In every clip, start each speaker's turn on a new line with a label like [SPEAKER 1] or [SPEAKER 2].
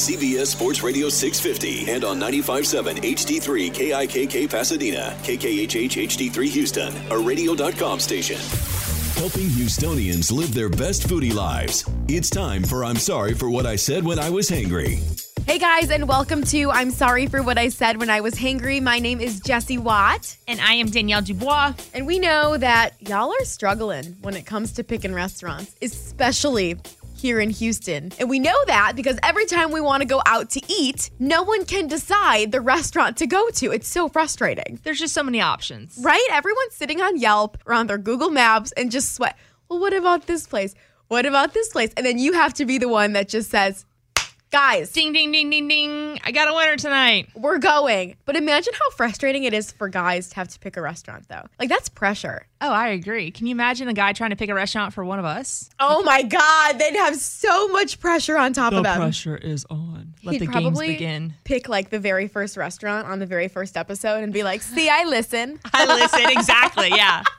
[SPEAKER 1] CBS Sports Radio 650 and on 95.7 HD3 KIKK Pasadena, KKHH HD3 Houston, a radio.com station. Helping Houstonians live their best foodie lives. It's time for I'm Sorry for What I Said When I Was Hangry.
[SPEAKER 2] Hey guys, and welcome to I'm Sorry for What I Said When I Was Hangry. My name is Jessie Watt.
[SPEAKER 3] And I am Danielle Dubois.
[SPEAKER 2] And we know that y'all are struggling when it comes to picking restaurants, especially here in Houston. And we know that because every time we want to go out to eat, no one can decide the restaurant to go to. It's so frustrating.
[SPEAKER 3] There's just so many options.
[SPEAKER 2] Right? Everyone's sitting on Yelp or on their Google Maps and just sweat. Well, what about this place? What about this place? And then you have to be the one that just says, Guys,
[SPEAKER 3] ding, ding, ding, ding, ding. I got a winner tonight.
[SPEAKER 2] We're going. But imagine how frustrating it is for guys to have to pick a restaurant, though. Like, that's pressure.
[SPEAKER 3] Oh, I agree. Can you imagine a guy trying to pick a restaurant for one of us?
[SPEAKER 2] Oh my God. They'd have so much pressure on top
[SPEAKER 3] the
[SPEAKER 2] of them.
[SPEAKER 3] pressure is on. Let
[SPEAKER 2] He'd
[SPEAKER 3] the games
[SPEAKER 2] probably
[SPEAKER 3] begin.
[SPEAKER 2] pick like the very first restaurant on the very first episode and be like, see, I listen.
[SPEAKER 3] I listen. Exactly. Yeah.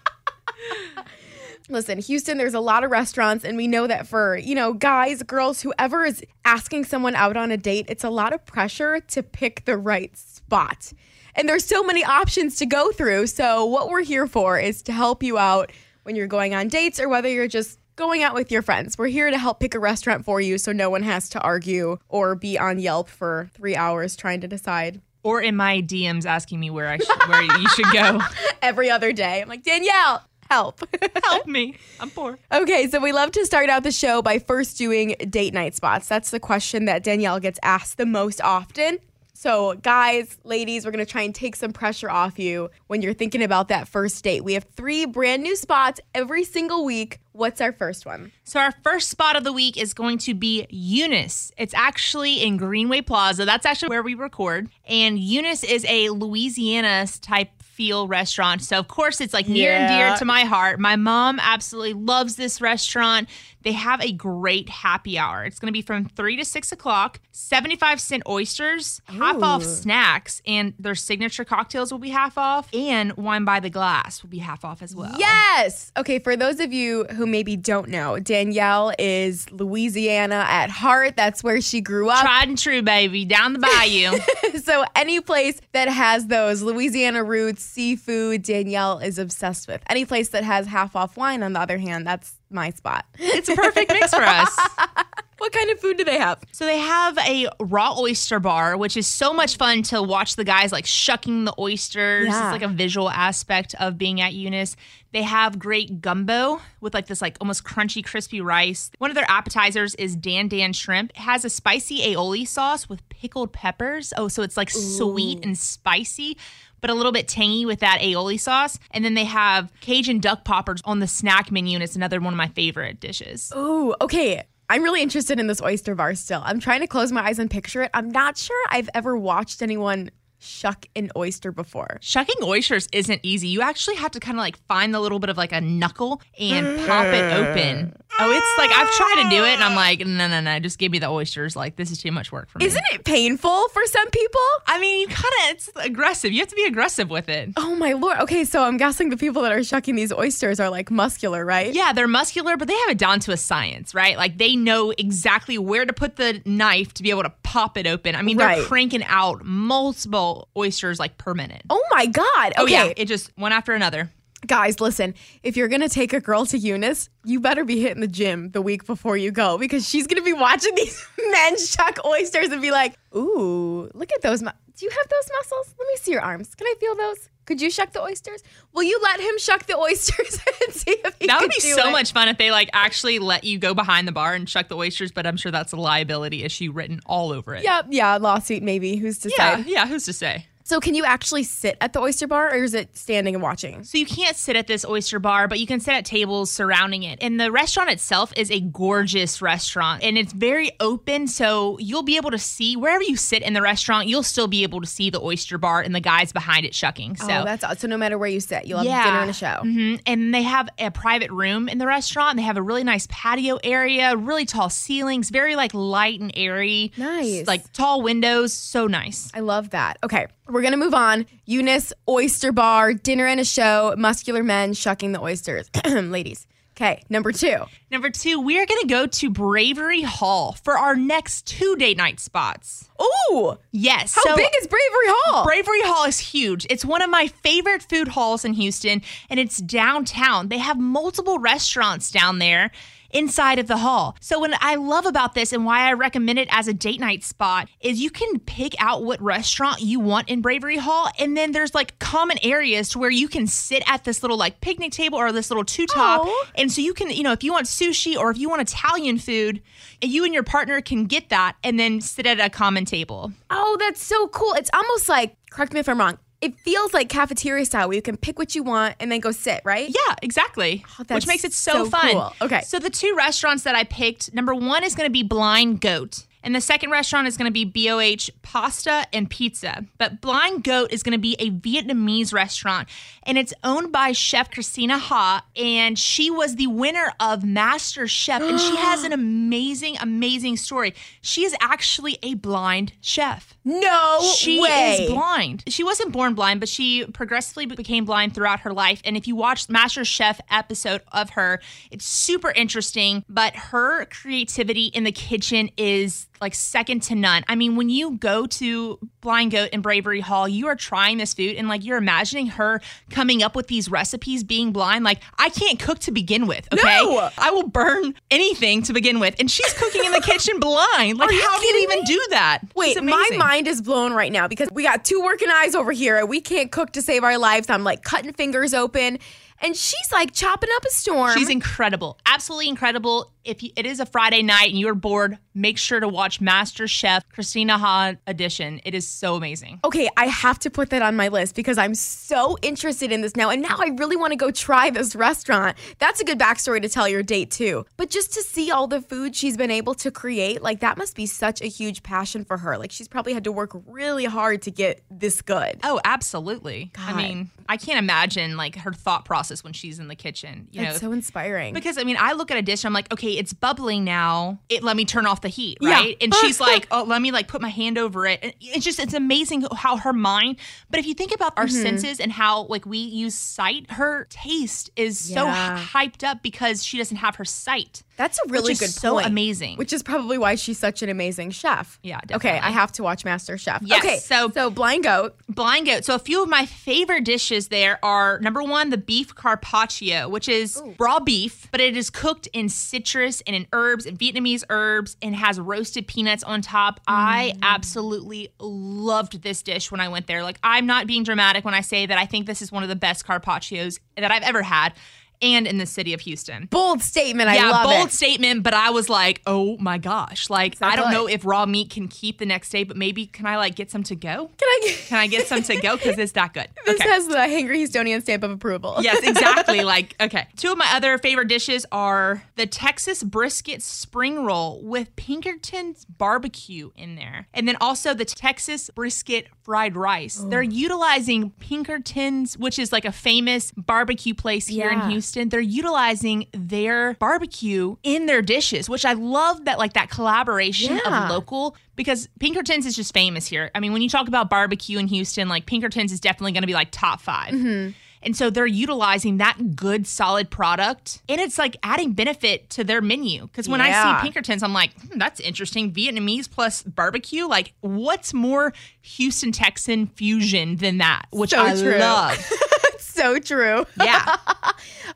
[SPEAKER 2] Listen, Houston, there's a lot of restaurants, and we know that for, you know, guys, girls, whoever is asking someone out on a date, it's a lot of pressure to pick the right spot. And there's so many options to go through. So, what we're here for is to help you out when you're going on dates or whether you're just going out with your friends. We're here to help pick a restaurant for you so no one has to argue or be on Yelp for three hours trying to decide.
[SPEAKER 3] Or in my DMs asking me where I sh- where you should go.
[SPEAKER 2] Every other day. I'm like, Danielle, help.
[SPEAKER 3] Help me. I'm poor.
[SPEAKER 2] Okay, so we love to start out the show by first doing date night spots. That's the question that Danielle gets asked the most often. So, guys, ladies, we're going to try and take some pressure off you when you're thinking about that first date. We have three brand new spots every single week. What's our first one?
[SPEAKER 3] So our first spot of the week is going to be Eunice. It's actually in Greenway Plaza. That's actually where we record. And Eunice is a Louisiana type feel restaurant. So of course it's like near and dear to my heart. My mom absolutely loves this restaurant. They have a great happy hour. It's going to be from three to six o'clock. Seventy-five cent oysters, half off snacks, and their signature cocktails will be half off, and wine by the glass will be half off as well.
[SPEAKER 2] Yes. Okay, for those of you who maybe don't know, Danielle is Louisiana at heart. That's where she grew up.
[SPEAKER 3] Tried and true, baby, down the bayou.
[SPEAKER 2] so any place that has those Louisiana roots, seafood, Danielle is obsessed with. Any place that has half off wine, on the other hand, that's my spot.
[SPEAKER 3] it's a perfect mix for us.
[SPEAKER 2] what kind of food do they have?
[SPEAKER 3] So they have a raw oyster bar, which is so much fun to watch the guys like shucking the oysters.
[SPEAKER 2] Yeah.
[SPEAKER 3] It's like a visual aspect of being at Eunice. They have great gumbo with like this like almost crunchy, crispy rice. One of their appetizers is Dan Dan shrimp. It has a spicy aioli sauce with pickled peppers. Oh, so it's like sweet and spicy. But a little bit tangy with that aioli sauce. And then they have Cajun duck poppers on the snack menu, and it's another one of my favorite dishes.
[SPEAKER 2] Oh, okay. I'm really interested in this oyster bar still. I'm trying to close my eyes and picture it. I'm not sure I've ever watched anyone shuck an oyster before.
[SPEAKER 3] Shucking oysters isn't easy. You actually have to kind of like find the little bit of like a knuckle and pop it open. Oh, it's like I've tried to do it and I'm like, no, no, no, just give me the oysters. Like this is too much work for me.
[SPEAKER 2] Isn't it painful for some people?
[SPEAKER 3] I mean, you kind of it's aggressive. You have to be aggressive with it.
[SPEAKER 2] Oh my lord. Okay, so I'm guessing the people that are shucking these oysters are like muscular, right?
[SPEAKER 3] Yeah, they're muscular, but they have it down to a science, right? Like they know exactly where to put the knife to be able to pop it open. I mean, they're
[SPEAKER 2] Right.
[SPEAKER 3] cranking out multiple oysters like per minute.
[SPEAKER 2] Oh my god.
[SPEAKER 3] Oh
[SPEAKER 2] Okay.
[SPEAKER 3] yeah, it just one after another.
[SPEAKER 2] Guys, listen, if you're gonna take a girl to Eunice, you better be hitting the gym the week before you go because she's gonna be watching these men shuck oysters and be like, ooh, look at those. Mu- Do you have those muscles? Let me see your arms. Can I feel those? Could you shuck the oysters? Will you let him shuck the oysters and see if he can? Do it?
[SPEAKER 3] That would
[SPEAKER 2] could
[SPEAKER 3] be so
[SPEAKER 2] it?
[SPEAKER 3] much fun if they like actually let you go behind the bar and shuck the oysters, but I'm sure that's a liability issue written all over it.
[SPEAKER 2] Yeah, yeah, lawsuit maybe. Who's to
[SPEAKER 3] Yeah,
[SPEAKER 2] say?
[SPEAKER 3] yeah, who's to say?
[SPEAKER 2] So can you actually sit at the oyster bar or is it standing and watching?
[SPEAKER 3] So you can't sit at this oyster bar, but you can sit at tables surrounding it. And the restaurant itself is a gorgeous restaurant and it's very open. So you'll be able to see wherever you sit in the restaurant, you'll still be able to see the oyster bar and the guys behind it shucking. So
[SPEAKER 2] oh, that's. So no matter where you sit, you'll have dinner and a show.
[SPEAKER 3] hmm And they have a private room in the restaurant. They have a really nice patio area, really tall ceilings, very like light and airy.
[SPEAKER 2] Nice.
[SPEAKER 3] Like tall windows. So nice.
[SPEAKER 2] I love that. Okay, we're gonna move on. Eunice Oyster Bar, dinner and a show, muscular men shucking the oysters. Ladies, Okay, number two.
[SPEAKER 3] Number two, we are going to go to Bravery Hall for our next two date night spots.
[SPEAKER 2] Ooh,
[SPEAKER 3] Yes.
[SPEAKER 2] how
[SPEAKER 3] so
[SPEAKER 2] big is Bravery Hall?
[SPEAKER 3] Bravery Hall is huge. It's one of my favorite food halls in Houston, and it's downtown. They have multiple restaurants down there inside of the hall. So what I love about this and why I recommend it as a date night spot is you can pick out what restaurant you want in Bravery Hall and then there's like common areas to where you can sit at this little like picnic table or this little two top
[SPEAKER 2] Aw.
[SPEAKER 3] and so you can, you know, if you want sushi or if you want Italian food, you and your partner can get that and then sit at a common table.
[SPEAKER 2] oh, that's so cool. It's almost like, correct me if I'm wrong, it feels like cafeteria style where you can pick what you want and then go sit, right?
[SPEAKER 3] Yeah, exactly.
[SPEAKER 2] Oh, that's
[SPEAKER 3] Which makes it so,
[SPEAKER 2] so
[SPEAKER 3] fun.
[SPEAKER 2] cool. Okay.
[SPEAKER 3] So the two restaurants that I picked, number one is going to be Blind Goat. And the second restaurant is going to be BOH Pasta and Pizza. But Blind Goat is going to be a Vietnamese restaurant. And it's owned by Chef Christina Ha. And she was the winner of Master Chef. And she has an amazing, amazing story. She is actually a blind chef.
[SPEAKER 2] No
[SPEAKER 3] She
[SPEAKER 2] way.
[SPEAKER 3] is blind. She wasn't born blind, but she progressively became blind throughout her life. And if you watch Master Chef episode of her, it's super interesting. But her creativity in the kitchen is like second to none. I mean, when you go to Blind Goat and Bravery Hall, you are trying this food and like you're imagining her coming up with these recipes being blind. Like, I can't cook to begin with. Okay.
[SPEAKER 2] No!
[SPEAKER 3] I will burn anything to begin with. And she's cooking in the kitchen blind. Like, how do you even
[SPEAKER 2] me?
[SPEAKER 3] do that?
[SPEAKER 2] Wait, my mind is blown right now because we got two working eyes over here and we can't cook to save our lives. I'm like cutting fingers open and she's like chopping up a storm.
[SPEAKER 3] She's incredible, absolutely incredible. If you, it is a Friday night and you're bored, make sure to watch Master Chef Christina Ha edition. It is so amazing.
[SPEAKER 2] okay, I have to put that on my list because I'm so interested in this now. And now I really want to go try this restaurant. That's a good backstory to tell your date, too. But just to see all the food she's been able to create, like that must be such a huge passion for her. Like she's probably had to work really hard to get this good.
[SPEAKER 3] Oh, absolutely. I mean, I can't imagine like her thought process when she's in the kitchen. You
[SPEAKER 2] That's
[SPEAKER 3] know,
[SPEAKER 2] so inspiring.
[SPEAKER 3] because I mean, I look at a dish, I'm like, okay, it's bubbling now. It let me turn off the heat,
[SPEAKER 2] Yeah.
[SPEAKER 3] right? And she's like, oh, let me like put my hand over it. And It's just it's amazing how her mind. But if you think about our
[SPEAKER 2] Mm-hmm.
[SPEAKER 3] senses and how like we use sight, her taste is
[SPEAKER 2] Yeah.
[SPEAKER 3] so hyped up because she doesn't have her sight.
[SPEAKER 2] That's a really good
[SPEAKER 3] so
[SPEAKER 2] point.
[SPEAKER 3] amazing.
[SPEAKER 2] Which is probably why she's such an amazing chef.
[SPEAKER 3] Yeah,
[SPEAKER 2] Okay. I have to watch Master Chef.
[SPEAKER 3] Yes,
[SPEAKER 2] okay,
[SPEAKER 3] so-
[SPEAKER 2] so blind goat.
[SPEAKER 3] Blind Goat. So a few of my favorite dishes there are number one, the beef carpaccio, which is raw beef, but it is cooked in citrus and in herbs and Vietnamese herbs and has roasted peanuts on top. I mm. absolutely loved this dish when I went there. Like I'm not being dramatic when I say that I think this is one of the best carpaccios that I've ever had and in the city of Houston.
[SPEAKER 2] Bold statement. I
[SPEAKER 3] yeah, bold
[SPEAKER 2] it.
[SPEAKER 3] statement, but I was like, oh my gosh. Like,
[SPEAKER 2] that
[SPEAKER 3] I don't know if raw meat can keep the next day, but maybe can I like get some to go?
[SPEAKER 2] Can I get
[SPEAKER 3] Can I get some to go? Because it's that good.
[SPEAKER 2] this
[SPEAKER 3] okay.
[SPEAKER 2] has the Hangry Houstonian stamp of approval.
[SPEAKER 3] yes, exactly. like, okay. Two of my other favorite dishes are the Texas brisket spring roll with Pinkerton's barbecue in there. And then also the Texas brisket fried rice. They're oh. utilizing Pinkerton's, which is like a famous barbecue place here
[SPEAKER 2] Yeah.
[SPEAKER 3] in Houston. They're utilizing their barbecue in their dishes, which I love that like that collaboration
[SPEAKER 2] Yeah.
[SPEAKER 3] of local because Pinkerton's is just famous here. I mean, when you talk about barbecue in Houston, like Pinkerton's is definitely going to be like top 5
[SPEAKER 2] Mm-hmm.
[SPEAKER 3] And so they're utilizing that good, solid product. And it's like adding benefit to their menu. Because when I see Pinkertons, I'm like, hmm, that's interesting. Vietnamese plus barbecue. Like, what's more Houston Texan fusion than that? Which
[SPEAKER 2] So
[SPEAKER 3] I
[SPEAKER 2] true.
[SPEAKER 3] love.
[SPEAKER 2] so true.
[SPEAKER 3] Yeah.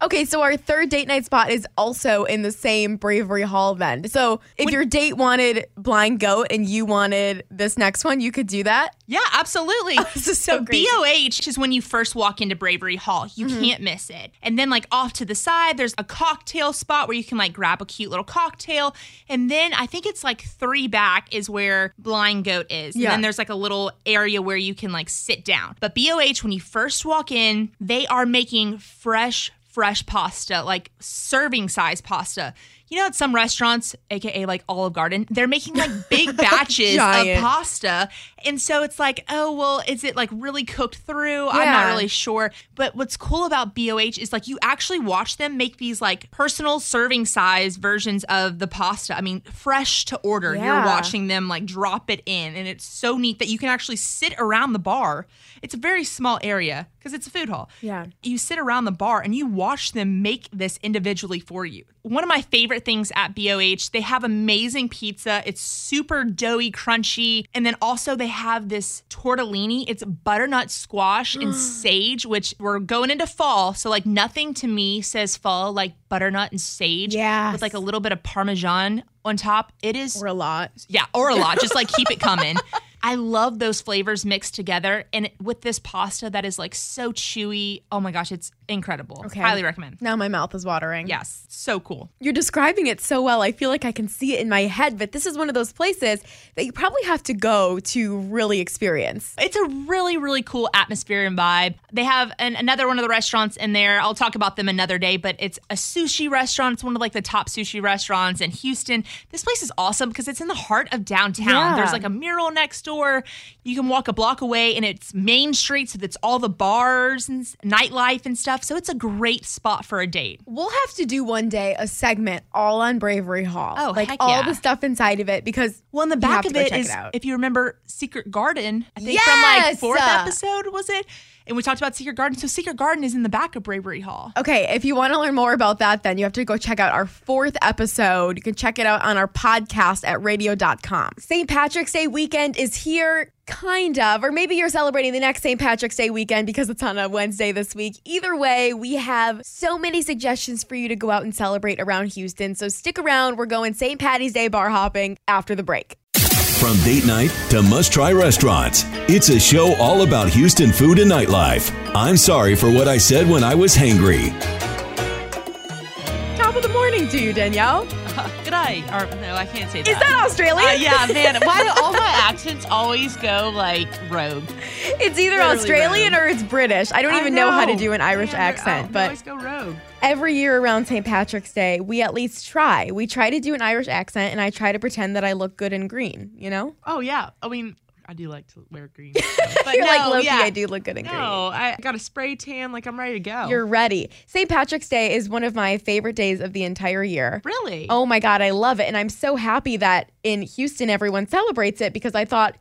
[SPEAKER 2] Okay, so our third date night spot is also in the same Bravery Hall then. So if your date wanted blind goat and you wanted this next one, you could do that.
[SPEAKER 3] Yeah, absolutely.
[SPEAKER 2] This is so crazy.
[SPEAKER 3] BOH is when you first walk into Bravery Hall. You
[SPEAKER 2] Mm-hmm.
[SPEAKER 3] can't miss it. And then, like, off to the side, there's a cocktail spot where you can, like, grab a cute little cocktail. And then I think it's like three back is where Blind Goat is.
[SPEAKER 2] Yeah.
[SPEAKER 3] And then there's like a little area where you can, like, sit down. But BOH, when you first walk in, they are making fresh, fresh pasta, like serving size pasta. You know, at some restaurants, aka like Olive Garden, they're making like big batches of pasta. And so it's like, oh, well, is it like really cooked through? I'm not really sure. But what's cool about BOH is like you actually watch them make these like personal serving size versions of the pasta. I mean, fresh to order. You're watching them like drop it in. And it's so neat that you can actually sit around the bar. It's a very small area because it's a food hall.
[SPEAKER 2] Yeah.
[SPEAKER 3] You sit around the bar and you watch them make this individually for you. One of my favorite things at BOH, they have amazing pizza. It's super doughy, crunchy. And then also they have this tortellini. It's butternut squash and mm. sage, which we're going into fall. So, like, nothing to me says fall like butternut and sage.
[SPEAKER 2] Yeah.
[SPEAKER 3] With like a little bit of Parmesan on top. It is
[SPEAKER 2] Or a lot.
[SPEAKER 3] yeah, or a lot. Just like keep it coming. I love those flavors mixed together. And with this pasta that is like so chewy. Oh my gosh, it's incredible.
[SPEAKER 2] Okay.
[SPEAKER 3] Highly recommend.
[SPEAKER 2] Now my mouth is watering.
[SPEAKER 3] Yes, so cool.
[SPEAKER 2] You're describing it so well. I feel like I can see it in my head, but this is one of those places that you probably have to go to really experience.
[SPEAKER 3] It's a really, really cool atmosphere and vibe. They have an, another one of the restaurants in there. I'll talk about them another day, but it's a sushi restaurant. It's one of like the top sushi restaurants in Houston. This place is awesome because it's in the heart of downtown.
[SPEAKER 2] Yeah.
[SPEAKER 3] There's like a mural next door. You can walk a block away and it's Main Street, so that's all the bars and nightlife and stuff. So it's a great spot for a date.
[SPEAKER 2] We'll have to do one day a segment all on Bravery Hall.
[SPEAKER 3] Oh,
[SPEAKER 2] like all
[SPEAKER 3] yeah.
[SPEAKER 2] the stuff inside of it because
[SPEAKER 3] Well, in the back of
[SPEAKER 2] it is
[SPEAKER 3] it
[SPEAKER 2] check
[SPEAKER 3] is,
[SPEAKER 2] it out.
[SPEAKER 3] if you remember, Secret Garden. I think from like
[SPEAKER 2] Yes!
[SPEAKER 3] fourth episode was it? And we talked about Secret Garden. So Secret Garden is in the back of Bravery Hall.
[SPEAKER 2] Okay, if you want to learn more about that, then you have to go check out our fourth episode. You can check it out on our podcast at radio.com. St. Patrick's Day weekend is here, kind of, or maybe you're celebrating the next St. Patrick's Day weekend because it's on a Wednesday this week. Either way, we have so many suggestions for you to go out and celebrate around Houston. So stick around. We're going St. Patty's Day bar hopping after the break.
[SPEAKER 1] From date night to must try restaurants, it's a show all about Houston food and nightlife. I'm sorry for what I said when I was hangry.
[SPEAKER 2] Top of the morning to you, Danielle.
[SPEAKER 3] Good eye. Or no, I can't say that.
[SPEAKER 2] Is that Australian?
[SPEAKER 3] Uh, yeah, man. Why do all my accents always go like rogue?
[SPEAKER 2] It's either
[SPEAKER 3] Literally
[SPEAKER 2] Australian
[SPEAKER 3] rogue.
[SPEAKER 2] or it's British. I don't even know. how to do an Irish
[SPEAKER 3] Man,
[SPEAKER 2] accent,
[SPEAKER 3] I
[SPEAKER 2] but
[SPEAKER 3] always go rogue.
[SPEAKER 2] every year around St. Patrick's Day, we at least try. We try to do an Irish accent, and I try to pretend that I look good in green. You know,
[SPEAKER 3] Oh yeah. I mean, I do like to wear green. But
[SPEAKER 2] you're like Loki.
[SPEAKER 3] yeah.
[SPEAKER 2] I do look good in green.
[SPEAKER 3] No, I got a spray tan. Like I'm ready to go.
[SPEAKER 2] You're ready. St. Patrick's Day is one of my favorite days of the entire year.
[SPEAKER 3] really.
[SPEAKER 2] Oh my God, I love it. And I'm so happy that in Houston, everyone celebrates it because I thought,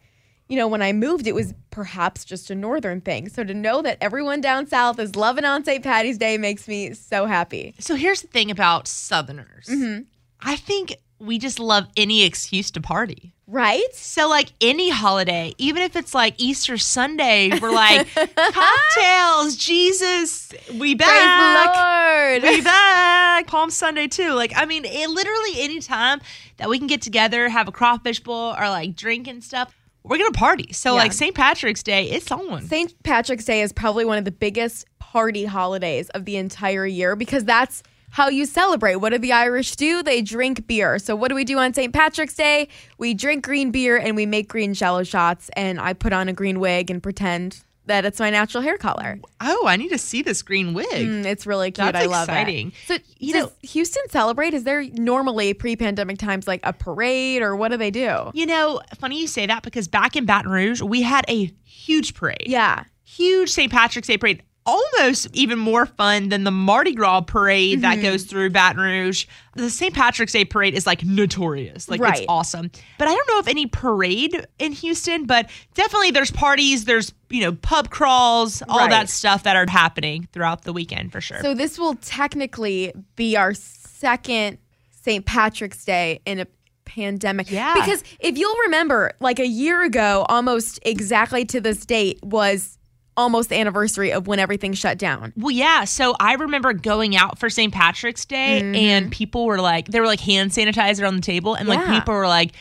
[SPEAKER 2] you know, when I moved, it was perhaps just a northern thing. So to know that everyone down south is loving on St. Patty's Day makes me so happy.
[SPEAKER 3] So here's the thing about Southerners.
[SPEAKER 2] Mm-hmm.
[SPEAKER 3] I think we just love any excuse to party.
[SPEAKER 2] Right?
[SPEAKER 3] So like any holiday, even if it's like Easter Sunday, we're like cocktails, Jesus, we
[SPEAKER 2] Praise
[SPEAKER 3] back.
[SPEAKER 2] the Lord.
[SPEAKER 3] We back. Palm Sunday too. Like I mean, it, literally any time that we can get together, have a crawfish bowl, or like drink and stuff, we're gonna party. So
[SPEAKER 2] Yeah.
[SPEAKER 3] like St. Patrick's Day, it's on.
[SPEAKER 2] St. Patrick's Day is probably one of the biggest party holidays of the entire year because that's how you celebrate. What do the Irish do? They drink beer. So, what do we do on St. Patrick's Day? We drink green beer and we make green jello shots. And I put on a green wig and pretend that it's my natural hair color.
[SPEAKER 3] Oh, I need to see this green wig.
[SPEAKER 2] Mm, it's really cute.
[SPEAKER 3] That's
[SPEAKER 2] I love
[SPEAKER 3] exciting.
[SPEAKER 2] it. So,
[SPEAKER 3] You
[SPEAKER 2] does
[SPEAKER 3] know-
[SPEAKER 2] Houston celebrate? Is there normally pre pandemic times like a parade or what do they do?
[SPEAKER 3] You know, funny you say that because back in Baton Rouge, we had a huge parade.
[SPEAKER 2] Yeah.
[SPEAKER 3] Huge St. Patrick's Day parade. Almost even more fun than the Mardi Gras parade that
[SPEAKER 2] Mm-hmm.
[SPEAKER 3] goes through Baton Rouge. The St. Patrick's Day parade is like notorious. Like
[SPEAKER 2] Right.
[SPEAKER 3] it's awesome. But I don't know of any parade in Houston, but definitely there's parties, there's, you know, pub crawls, all
[SPEAKER 2] Right.
[SPEAKER 3] that stuff that are happening throughout the weekend for sure.
[SPEAKER 2] So this will technically be our second St. Patrick's Day in a pandemic.
[SPEAKER 3] Yeah.
[SPEAKER 2] Because if you'll remember, like a year ago, almost exactly to this date was almost the anniversary of when everything shut down.
[SPEAKER 3] Well, yeah. So I remember going out for St. Patrick's Day, and people were like, there were like hand sanitizer on the table, and like
[SPEAKER 2] Mm-hmm.
[SPEAKER 3] People were like,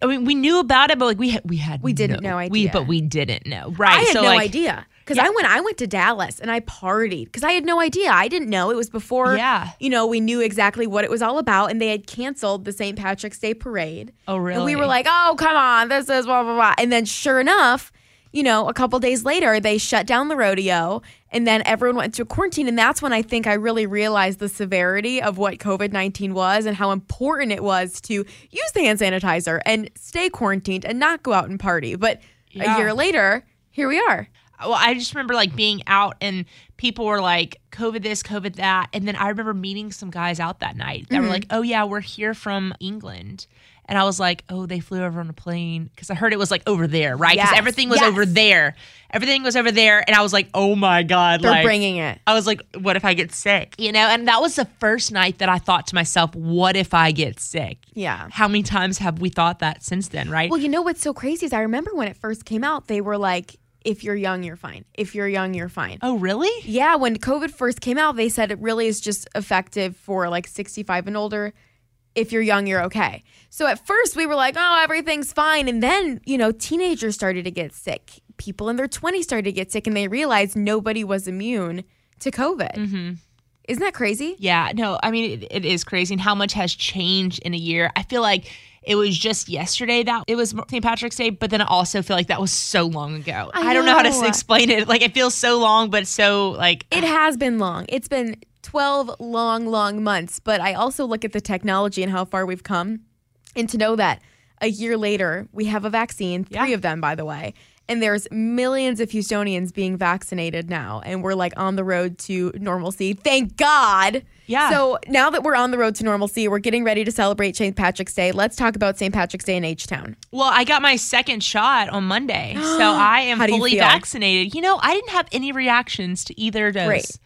[SPEAKER 3] I mean, we knew about it, but like we had, we had
[SPEAKER 2] We didn't
[SPEAKER 3] no,
[SPEAKER 2] know
[SPEAKER 3] We,
[SPEAKER 2] idea.
[SPEAKER 3] but we didn't know, right?
[SPEAKER 2] I had
[SPEAKER 3] so
[SPEAKER 2] no
[SPEAKER 3] like,
[SPEAKER 2] idea. Because I went I went to Dallas and I partied because I had no idea. I didn't know. It was before
[SPEAKER 3] Yeah.
[SPEAKER 2] you know, we knew exactly what it was all about and they had canceled the St. Patrick's Day parade.
[SPEAKER 3] Oh,
[SPEAKER 2] And we were like, oh, come on, this is blah, blah, blah. And then sure enough, you know, a couple days later, they shut down the rodeo And then everyone went to quarantine. And that's when I think I really realized the severity of what COVID 19 was and how important it was to use the hand sanitizer and stay quarantined and not go out and party. But
[SPEAKER 3] Yeah.
[SPEAKER 2] a year later, here we are.
[SPEAKER 3] well, I just remember like being out and people were like, COVID this, COVID that. And then I remember meeting some guys out that night that
[SPEAKER 2] Mm-hmm.
[SPEAKER 3] were like, oh, yeah, we're here from England. And I was like, oh, they flew over on a plane because I heard it was like over there, right? Because
[SPEAKER 2] Yes,
[SPEAKER 3] everything was
[SPEAKER 2] yes.
[SPEAKER 3] over there. Everything was over there. And I was like, oh my God.
[SPEAKER 2] They're
[SPEAKER 3] like,
[SPEAKER 2] bringing it.
[SPEAKER 3] I was like, what if I get sick? You know, and that was the first night that I thought to myself, what if I get sick?
[SPEAKER 2] Yeah.
[SPEAKER 3] How many times have we thought that since then, right?
[SPEAKER 2] Well, you know what's so crazy is I remember when it first came out, they were like, if you're young, you're fine. If you're young, you're fine.
[SPEAKER 3] oh, really?
[SPEAKER 2] Yeah, when COVID first came out, they said it really is just effective for like 65 and older. If you're young, you're okay. So at first we were like, oh, everything's fine. And then, you know, teenagers started to get sick. People in their 20s started to get sick and they realized nobody was immune to COVID.
[SPEAKER 3] Mm-hmm.
[SPEAKER 2] Isn't that crazy?
[SPEAKER 3] Yeah, no, I mean, it, it is crazy and how much has changed in a year. I feel like it was just yesterday that it was St. Patrick's Day, but then I also feel like that was so long ago.
[SPEAKER 2] I
[SPEAKER 3] don't know how to explain it. Like, it feels so long, but so, like,
[SPEAKER 2] It has been long. It's been 12 long, long months. But I also look at the technology and how far we've come. And to know that a year later, we have a vaccine, three
[SPEAKER 3] Yeah.
[SPEAKER 2] of them, by the way. And there's millions of Houstonians being vaccinated now. And we're like on the road to normalcy. Thank God.
[SPEAKER 3] Yeah.
[SPEAKER 2] So now that we're on the road to normalcy, we're getting ready to celebrate St. Patrick's Day. Let's talk about St. Patrick's Day in H Town.
[SPEAKER 3] well, I got my second shot on Monday. So I am
[SPEAKER 2] do you
[SPEAKER 3] fully vaccinated. You know, I didn't have any reactions to either dose.
[SPEAKER 2] Great.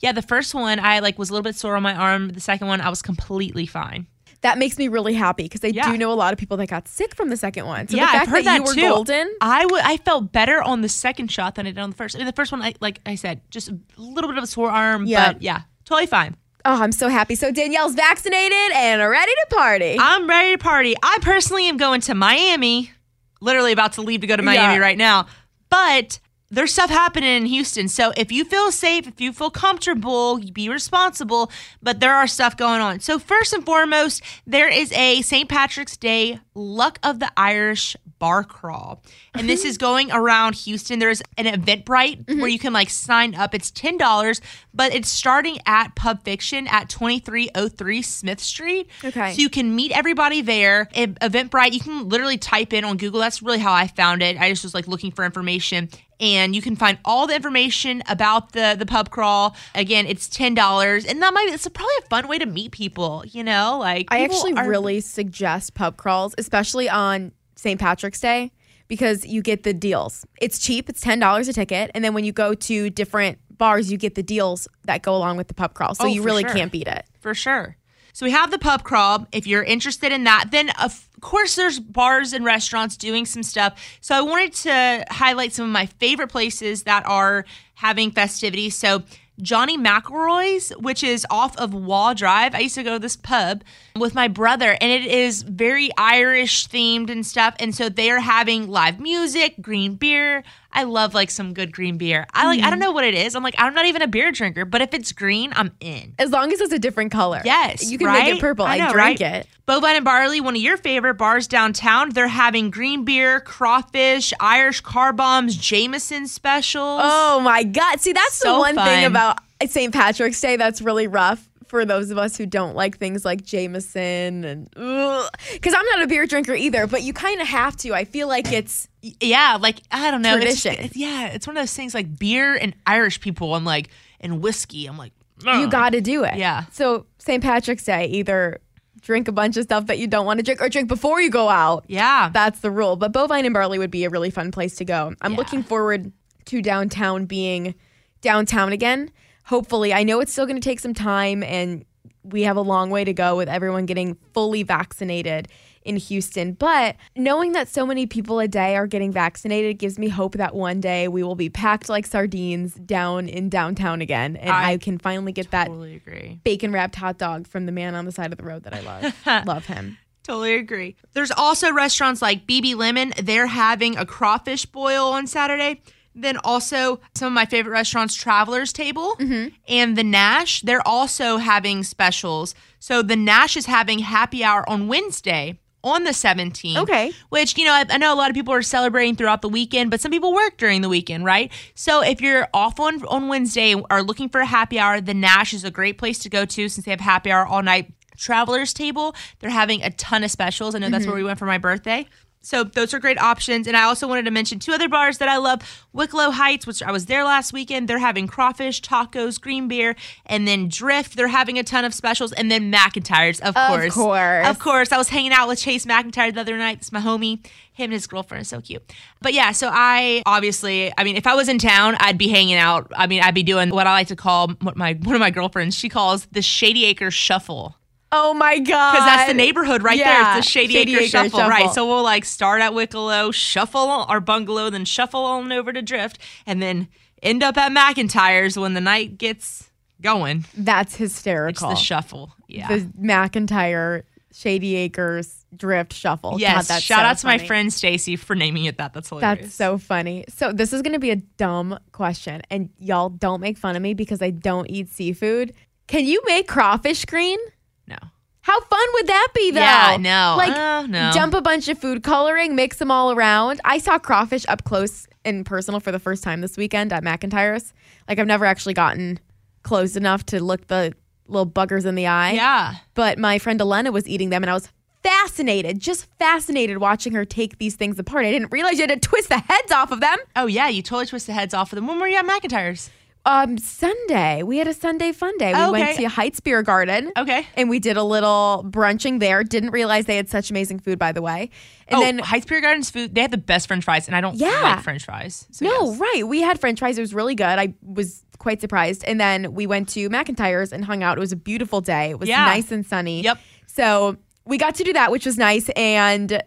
[SPEAKER 3] Yeah, the first one, I like was a little bit sore on my arm. The second one, I was completely fine.
[SPEAKER 2] That makes me really happy because I
[SPEAKER 3] Yeah.
[SPEAKER 2] do know a lot of people that got sick from the second one. So
[SPEAKER 3] yeah,
[SPEAKER 2] the fact
[SPEAKER 3] I've heard
[SPEAKER 2] that,
[SPEAKER 3] that,
[SPEAKER 2] you were
[SPEAKER 3] too.
[SPEAKER 2] golden.
[SPEAKER 3] I. I felt better on the second shot than I did on the first. I mean, the first one, I, like I said, just a little bit of a sore arm,
[SPEAKER 2] Yeah.
[SPEAKER 3] but yeah, totally fine.
[SPEAKER 2] Oh, I'm so happy. So Danielle's vaccinated and ready to party.
[SPEAKER 3] I'm ready to party. I personally am going to Miami. Literally about to leave to go to Miami
[SPEAKER 2] Yeah.
[SPEAKER 3] right now, but. There's stuff happening in Houston. So if you feel safe, if you feel comfortable, be responsible, but there are stuff going on. So first and foremost, there is a St. Patrick's Day Luck of the Irish bar crawl. And this mm-hmm. is going around Houston. There's an Eventbrite where mm-hmm. you can like sign up. It's $10, but it's starting at Pub Fiction at 2303 Smith Street.
[SPEAKER 2] Okay.
[SPEAKER 3] So you can meet everybody there. Eventbrite, you can literally type in on Google. That's really how I found it. I just was like looking for information. And you can find all the information about the the pub crawl. Again, it's ten dollars, and that might be, it's probably a fun way to meet people. You know, like
[SPEAKER 2] I actually
[SPEAKER 3] are-
[SPEAKER 2] really suggest pub crawls, especially on St. Patrick's Day, because you get the deals. It's cheap, it's $10 a ticket. And then when you go to different bars, you get the deals that go along with the pub crawl. So
[SPEAKER 3] Oh,
[SPEAKER 2] you really
[SPEAKER 3] sure.
[SPEAKER 2] can't beat it.
[SPEAKER 3] for sure. So we have the pub crawl. If you're interested in that, then of course there's bars and restaurants doing some stuff. So I wanted to highlight some of my favorite places that are having festivities. So Johnny McElroy's, which is off of Wall Drive. I used to go to this pub with my brother, and it is very Irish themed and stuff. And so they are having live music, green beer. I love like some good green beer. I like. I don't mm-hmm. know what it is. I'm like. I'm not even a beer drinker, but if it's green, I'm in.
[SPEAKER 2] As long as it's a different color.
[SPEAKER 3] Yes,
[SPEAKER 2] You can make it purple. I,
[SPEAKER 3] know,
[SPEAKER 2] drink
[SPEAKER 3] right?
[SPEAKER 2] it.
[SPEAKER 3] Bovine and Barley, one of your favorite bars downtown. They're having green beer, crawfish, Irish car bombs, Jameson specials.
[SPEAKER 2] Oh my God. See, that's the
[SPEAKER 3] So
[SPEAKER 2] one thing about St. Patrick's Day that's really rough for those of us who don't like things like Jameson and because I'm not a beer drinker either, but you kind of have to. I feel like it's
[SPEAKER 3] yeah, like I don't know.
[SPEAKER 2] Tradition.
[SPEAKER 3] it's- yeah, it's one of those things like beer and Irish people. I'm like, and whiskey. I'm like,
[SPEAKER 2] you got to do it.
[SPEAKER 3] Yeah.
[SPEAKER 2] So St. Patrick's Day, either drink a bunch of stuff that you don't want to drink or drink before you go out.
[SPEAKER 3] Yeah,
[SPEAKER 2] That's the rule. But Bovine and Barley would be a really fun place to go. I'm
[SPEAKER 3] Yeah.
[SPEAKER 2] looking forward to downtown being downtown again. Hopefully, I know it's still going to take some time and we have a long way to go with everyone getting fully vaccinated in Houston. But knowing that so many people a day are getting vaccinated gives me hope that one day we will be packed like sardines down in downtown again and I,
[SPEAKER 3] I
[SPEAKER 2] can finally get that
[SPEAKER 3] totally agree.
[SPEAKER 2] bacon wrapped hot dog from the man on the side of the road that I love. love him.
[SPEAKER 3] Totally agree. There's also restaurants like BB Lemon. They're having a crawfish boil on Saturday. Then also some of my favorite restaurants, Travelers Table mm-hmm. and the Nash. They're also having specials. So the Nash is having happy hour on Wednesday on the 17th.
[SPEAKER 2] Okay.
[SPEAKER 3] Which, you know, I, I know a lot of people are celebrating throughout the weekend, but some people work during the weekend, right? So if you're off on, on Wednesday and are looking for a happy hour, the Nash is a great place to go to since they have happy hour all night. Travelers Table, they're having a ton of specials. I know that's mm-hmm. where we went for my birthday. So those are great options. And I also wanted to mention two other bars that I love. Wicklow Heights, which I was there last weekend. They're having crawfish, tacos, green beer, and then Drift. They're having a ton of specials. And then McIntyre's, of,
[SPEAKER 2] Of
[SPEAKER 3] course.
[SPEAKER 2] course.
[SPEAKER 3] Of course. I was hanging out with Chase McIntyre the other night. It's my homie. Him and his girlfriend is so cute. But yeah, so I obviously, I mean, if I was in town, I'd be hanging out. I mean, I'd be doing what I like to call what my one of my girlfriends, she calls the Shady Acres Shuffle
[SPEAKER 2] Oh my god.
[SPEAKER 3] because that's the neighborhood right there.
[SPEAKER 2] Yeah,
[SPEAKER 3] It's the Shady,
[SPEAKER 2] Shady
[SPEAKER 3] Acre
[SPEAKER 2] Acre
[SPEAKER 3] shuffle,
[SPEAKER 2] Shuffle.
[SPEAKER 3] right? So we'll like start at Wicklow, shuffle our bungalow, then shuffle on over to Drift, and then end up at McIntyre's when the night gets going.
[SPEAKER 2] That's hysterical.
[SPEAKER 3] It's the shuffle. Yeah.
[SPEAKER 2] The McIntyre Shady Acres Drift Shuffle.
[SPEAKER 3] yes.
[SPEAKER 2] God,
[SPEAKER 3] Shout
[SPEAKER 2] so
[SPEAKER 3] out to my friend Stacy for naming it that. That's hilarious.
[SPEAKER 2] That's so funny. So this is gonna be a dumb question, and y'all don't make fun of me because I don't eat seafood. Can you make crawfish green?
[SPEAKER 3] No.
[SPEAKER 2] How fun would that be, though?
[SPEAKER 3] Yeah, no.
[SPEAKER 2] Like,
[SPEAKER 3] Uh, no.
[SPEAKER 2] dump a bunch of food coloring, mix them all around. I saw crawfish up close and personal for the first time this weekend at McIntyre's. Like, I've never actually gotten close enough to look the little buggers in the eye.
[SPEAKER 3] Yeah.
[SPEAKER 2] But my friend Elena was eating them, and I was fascinated, just fascinated watching her take these things apart. I didn't realize you had to twist the heads off of them.
[SPEAKER 3] Oh yeah, you totally twist the heads off of them. When were you at McIntyre's?
[SPEAKER 2] Um, Sunday, we had a Sunday fun day. We
[SPEAKER 3] Oh,
[SPEAKER 2] went to Heights Beer Garden.
[SPEAKER 3] Okay.
[SPEAKER 2] And we did a little brunching there. Didn't realize they had such amazing food, by the way. And
[SPEAKER 3] oh,
[SPEAKER 2] then
[SPEAKER 3] Heights Beer Gardens food. They have the best French fries, and I don't
[SPEAKER 2] Yeah.
[SPEAKER 3] like French fries. So
[SPEAKER 2] No,
[SPEAKER 3] yes.
[SPEAKER 2] right. We had French fries. It was really good. I was quite surprised. And then we went to McIntyre's and hung out. It was a beautiful day. It was
[SPEAKER 3] Yeah.
[SPEAKER 2] nice and sunny.
[SPEAKER 3] Yep.
[SPEAKER 2] So we got to do that, which was nice. And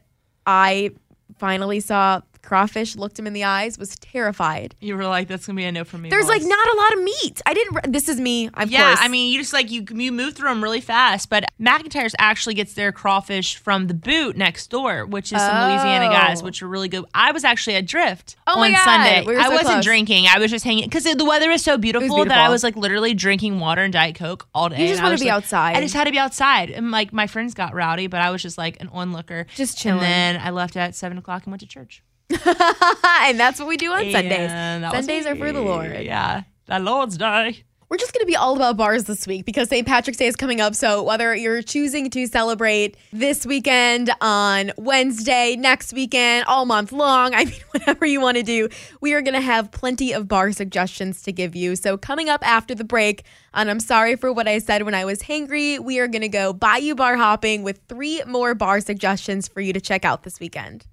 [SPEAKER 2] I finally saw crawfish, looked him in the eyes, was terrified.
[SPEAKER 3] You were like, "That's gonna be a no for me."
[SPEAKER 2] There's like not a lot of meat. I didn't. This is me. Of
[SPEAKER 3] Yeah,
[SPEAKER 2] course.
[SPEAKER 3] I mean, you just like you you move through them really fast. But McIntyre's actually gets their crawfish from the boot next door, which is some Louisiana oh. guys,
[SPEAKER 2] Oh.
[SPEAKER 3] which are really good. I was actually at Drift
[SPEAKER 2] Oh
[SPEAKER 3] on Sunday.
[SPEAKER 2] we were
[SPEAKER 3] I wasn't
[SPEAKER 2] close.
[SPEAKER 3] drinking. I was just hanging because the weather was so beautiful, that I was like literally drinking water and diet coke all day.
[SPEAKER 2] You just
[SPEAKER 3] And
[SPEAKER 2] wanna be
[SPEAKER 3] like-
[SPEAKER 2] outside.
[SPEAKER 3] I just had to be outside, and like my friends got rowdy, but I was just like an onlooker,
[SPEAKER 2] Just chilling.
[SPEAKER 3] And then I left at seven o'clock and went to church.
[SPEAKER 2] and that's what we do on Sundays.
[SPEAKER 3] And was
[SPEAKER 2] Sundays are for the. Lord.
[SPEAKER 3] Yeah, the Lord's Day.
[SPEAKER 2] We're just going to be all about bars this week because St. Patrick's Day is coming up. So, whether you're choosing to celebrate this weekend, on Wednesday, next weekend, all month long, I mean, whatever you want to do, we are going to have plenty of bar suggestions to give you. So, coming up after the break, and I'm sorry for what I said when I was hangry, we are going to go Bayou Bar hopping with three more bar suggestions for you to check out this weekend.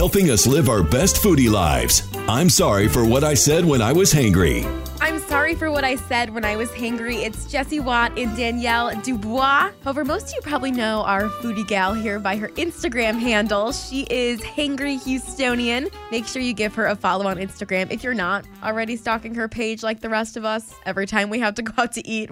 [SPEAKER 1] Helping us live our best foodie lives. I'm sorry for what I said when I was hangry.
[SPEAKER 2] I'm sorry for what I said when I was hangry. It's Jessie Watt and Danielle Dubois. However, most of you probably know our foodie gal here by her Instagram handle. She is Hangry Houstonian. Make sure you give her a follow on Instagram if you're not already stalking her page like the rest of us every time we have to go out to eat.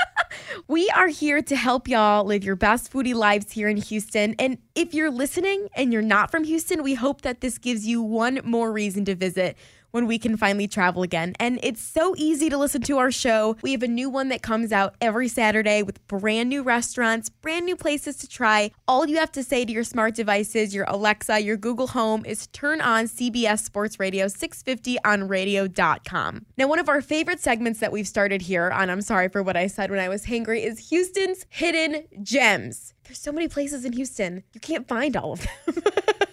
[SPEAKER 2] we are here to help y'all live your best foodie lives here in Houston. And if you're listening and you're not from Houston, we hope that this gives you one more reason to visit when we can finally travel again. And it's so easy to listen to our show. We have a new one that comes out every Saturday with brand new restaurants, brand new places to try. All you have to say to your smart devices, your Alexa, your Google Home is turn on CBS Sports Radio 650 on radio.com. Now, one of our favorite segments that we've started here on I'm Sorry for What I Said When I Was Hangry is Houston's Hidden Gems. There's so many places in Houston. You can't find all of them.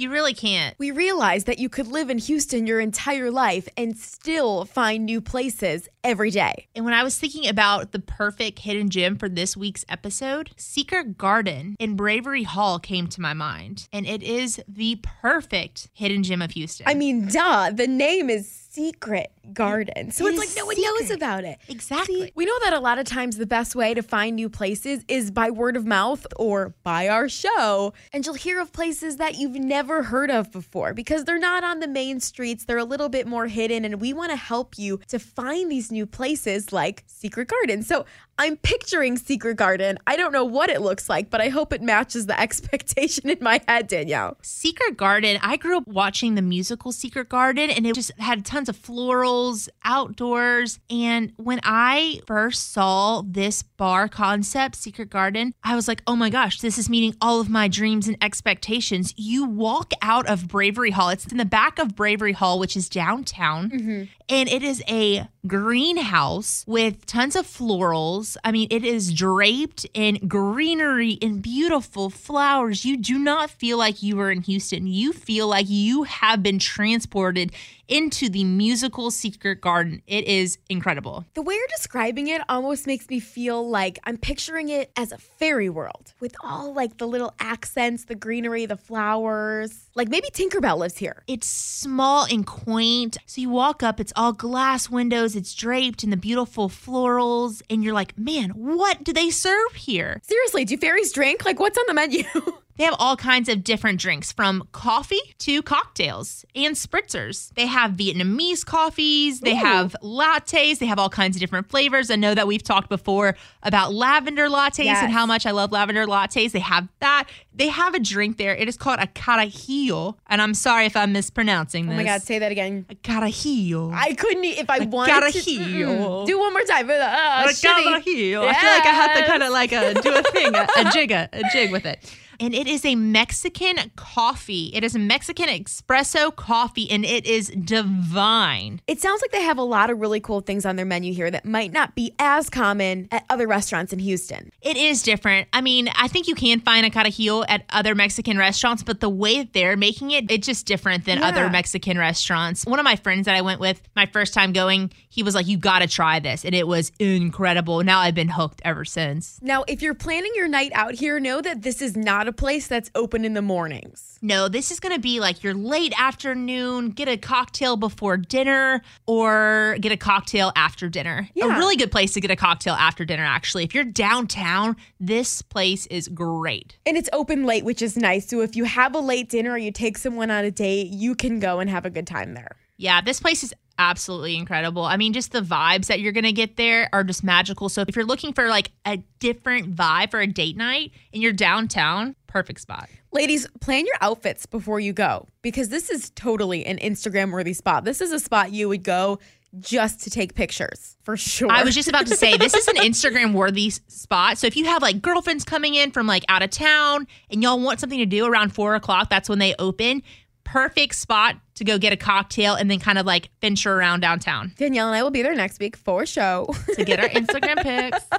[SPEAKER 3] You really can't.
[SPEAKER 2] We realized that you could live in Houston your entire life and still find new places every day.
[SPEAKER 3] And when I was thinking about the perfect hidden gem for this week's episode, Secret Garden in Bravery Hall came to my mind. And it is the perfect hidden gem of Houston.
[SPEAKER 2] I mean, duh, the name is Secret Garden. So
[SPEAKER 3] It
[SPEAKER 2] it's like no one knows about it.
[SPEAKER 3] Exactly.
[SPEAKER 2] See, we know that a lot of times the best way to find new places is by word of mouth or by our show. And you'll hear of places that you've never heard of before because they're not on the main streets. They're a little bit more hidden. And we want to help you to find these new places like Secret Garden. So I'm picturing Secret Garden. I don't know what it looks like, but I hope it matches the expectation in my head, Danielle.
[SPEAKER 3] Secret Garden, I grew up watching the musical Secret Garden and it just had tons of florals outdoors. And when I first saw this bar concept, Secret Garden, I was like, oh my gosh, this is meeting all of my dreams and expectations. You walk out of Bravery Hall, it's in the back of Bravery Hall, which is downtown, mm-hmm. and it is a greenhouse with tons of florals. I mean, it is draped in greenery and beautiful flowers. You do not feel like you are in Houston. You feel like you have been transported into the musical Secret Garden. It is incredible.
[SPEAKER 2] The way you're describing it almost makes me feel like I'm picturing it as a fairy world with all like the little accents, the greenery, the flowers. Like maybe Tinkerbell lives here.
[SPEAKER 3] It's small and quaint. So you walk up, it's all glass windows, it's draped in the beautiful florals, and you're like, man, what do they serve here?
[SPEAKER 2] Seriously, do fairies drink? Like, what's on the menu?
[SPEAKER 3] They have all kinds of different drinks from coffee to cocktails and spritzers. They have Vietnamese coffees, they Ooh. have lattes, they have all kinds of different flavors. I know that we've talked before about lavender lattes yes. and how much I love lavender lattes. They have that. They have a drink there. It is called a carajillo. And I'm sorry if I'm mispronouncing this.
[SPEAKER 2] Oh my God, say that again.
[SPEAKER 3] A carajillo.
[SPEAKER 2] I couldn't, eat if I a wanted
[SPEAKER 3] carajillo.
[SPEAKER 2] to. Do one more time. Uh,
[SPEAKER 3] a carajillo. Yes. I feel like I have to kind of like a, do a thing, a, a jig, a, a jig with it and it is a Mexican coffee. It is a Mexican espresso coffee, and it is divine.
[SPEAKER 2] It sounds like they have a lot of really cool things on their menu here that might not be as common at other restaurants in Houston.
[SPEAKER 3] It is different. I mean, I think you can find a carajillo at other Mexican restaurants, but the way they're making it, it's just different than yeah. other Mexican restaurants. One of my friends that I went with my first time going, he was like, You got to try this. And it was incredible. Now I've been hooked ever since.
[SPEAKER 2] Now, if you're planning your night out here, know that this is not a place that's open in the mornings.
[SPEAKER 3] No, this is going to be like your late afternoon, get a cocktail before dinner or get a cocktail after dinner. Yeah. A really good place to get a cocktail after dinner, actually. If you're downtown, this place is great.
[SPEAKER 2] And it's open late, which is nice. So if you have a late dinner or you take someone on a date, you can go and have a good time there.
[SPEAKER 3] Yeah, this place is absolutely incredible. I mean, just the vibes that you're going to get there are just magical. So if you're looking for like a different vibe for a date night and you're downtown, perfect spot.
[SPEAKER 2] Ladies, plan your outfits before you go because this is totally an Instagram worthy spot. This is a spot you would go just to take pictures for sure.
[SPEAKER 3] I was just about to say this is an Instagram worthy spot. So if you have like girlfriends coming in from like out of town and y'all want something to do around four o'clock, that's when they open perfect spot to go get a cocktail and then kind of like venture around downtown.
[SPEAKER 2] Danielle and I will be there next week for a show
[SPEAKER 3] to get our Instagram pics.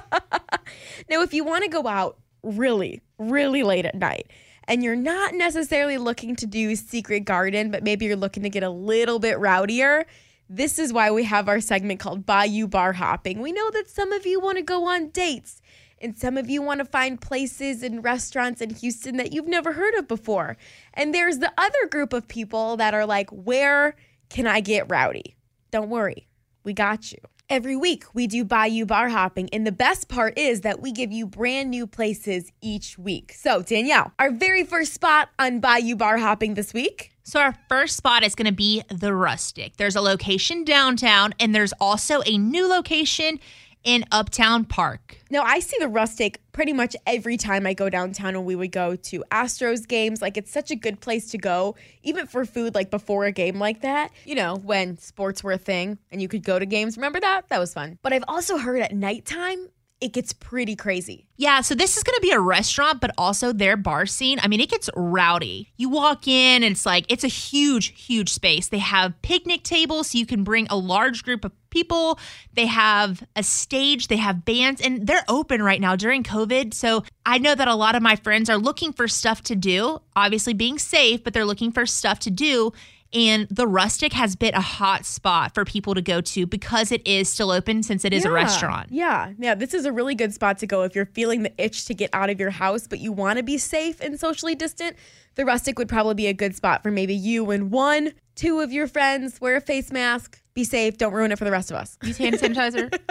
[SPEAKER 2] Now, if you want to go out really, really late at night and you're not necessarily looking to do Secret Garden, but maybe you're looking to get a little bit rowdier, this is why we have our segment called Bayou Bar Hopping. We know that some of you want to go on dates and some of you want to find places and restaurants in Houston that you've never heard of before. And there's the other group of people that are like, where can I get rowdy? Don't worry, we got you. Every week, we do Bayou Bar Hopping, and the best part is that we give you brand new places each week. So, Danielle, our very first spot on Bayou Bar Hopping this week.
[SPEAKER 3] So, our first spot is going to be the Rustic. There's a location downtown, and there's also a new location in Uptown Park.
[SPEAKER 2] Now, I see the rustic pretty much every time I go downtown and we would go to Astros games. Like, it's such a good place to go, even for food, like before a game like that. You know, when sports were a thing and you could go to games. Remember that? That was fun. But I've also heard at nighttime, it gets pretty crazy.
[SPEAKER 3] Yeah, so this is going to be a restaurant, but also their bar scene. I mean, it gets rowdy. You walk in, and it's like, it's a huge, huge space. They have picnic tables, so you can bring a large group of people. They have a stage, they have bands, and they're open right now during COVID. So I know that a lot of my friends are looking for stuff to do, obviously being safe, but they're looking for stuff to do. And the Rustic has been a hot spot for people to go to because it is still open since it is
[SPEAKER 2] yeah,
[SPEAKER 3] a restaurant.
[SPEAKER 2] Yeah. Yeah. This is a really good spot to go if you're feeling the itch to get out of your house, but you want to be safe and socially distant. The Rustic would probably be a good spot for maybe you and one, two of your friends. Wear a face mask be safe. Don't ruin it for the rest of us.
[SPEAKER 3] Use hand sanitizer.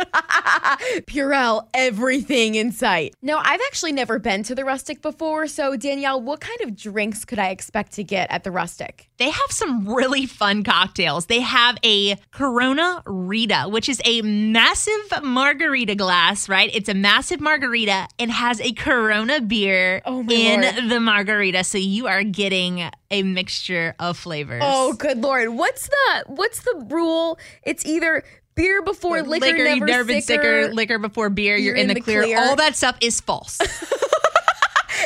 [SPEAKER 2] Purell, everything in sight. Now, I've actually never been to the Rustic before. So, Danielle, what kind of drinks could I expect to get at the Rustic?
[SPEAKER 3] They have some really fun cocktails. They have a Corona Rita, which is a massive margarita glass, right? It's a massive margarita and has a Corona beer
[SPEAKER 2] oh
[SPEAKER 3] in
[SPEAKER 2] Lord.
[SPEAKER 3] the margarita. So, you are getting a mixture of flavors.
[SPEAKER 2] Oh, good lord! What's the what's the rule? It's either beer before liquor,
[SPEAKER 3] liquor
[SPEAKER 2] never,
[SPEAKER 3] you've never been
[SPEAKER 2] sicker.
[SPEAKER 3] sicker. Liquor before beer, you're, in, the, clear. All that stuff is false.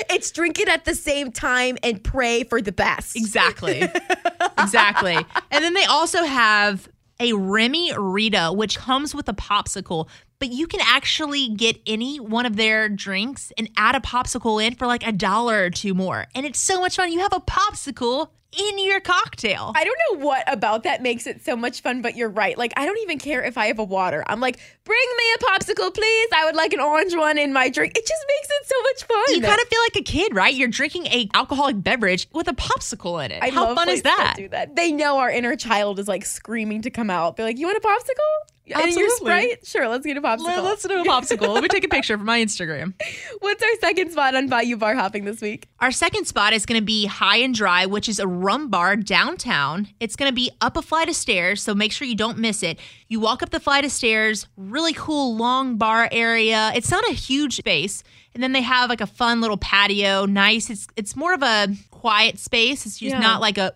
[SPEAKER 2] It's drink it at the same time and pray for the best.
[SPEAKER 3] exactly. exactly. And then they also have a Remy Rita, which comes with a popsicle, but you can actually get any one of their drinks and add a popsicle in for like a dollar or two more. And it's so much fun. You have a popsicle in your cocktail.
[SPEAKER 2] I don't know what about that makes it so much fun, but you're right. Like, I don't even care if I have a water. I'm like, bring me a popsicle, please. I would like an orange one in my drink. It just makes it so much fun.
[SPEAKER 3] you kind of feel like a kid, right? You're drinking a alcoholic beverage with a popsicle in it.
[SPEAKER 2] I
[SPEAKER 3] How fun is that?
[SPEAKER 2] That. They know our inner child is like screaming to come out. They're like, "You want a popsicle? And you're Sprite? Sure, let's get a popsicle."
[SPEAKER 3] Let- Let's do a popsicle. Let me take a picture for my Instagram.
[SPEAKER 2] What's our second spot on Bayou Bar hopping this week?
[SPEAKER 3] Our second spot is going to be High and Dry, which is a rum bar downtown. It's going to be up a flight of stairs, so make sure you don't miss it. You walk up the flight of stairs, really cool long bar area. It's not a huge space, and then they have like a fun little patio, nice. It's it's more of a quiet space. It's just
[SPEAKER 2] Yeah.
[SPEAKER 3] not like a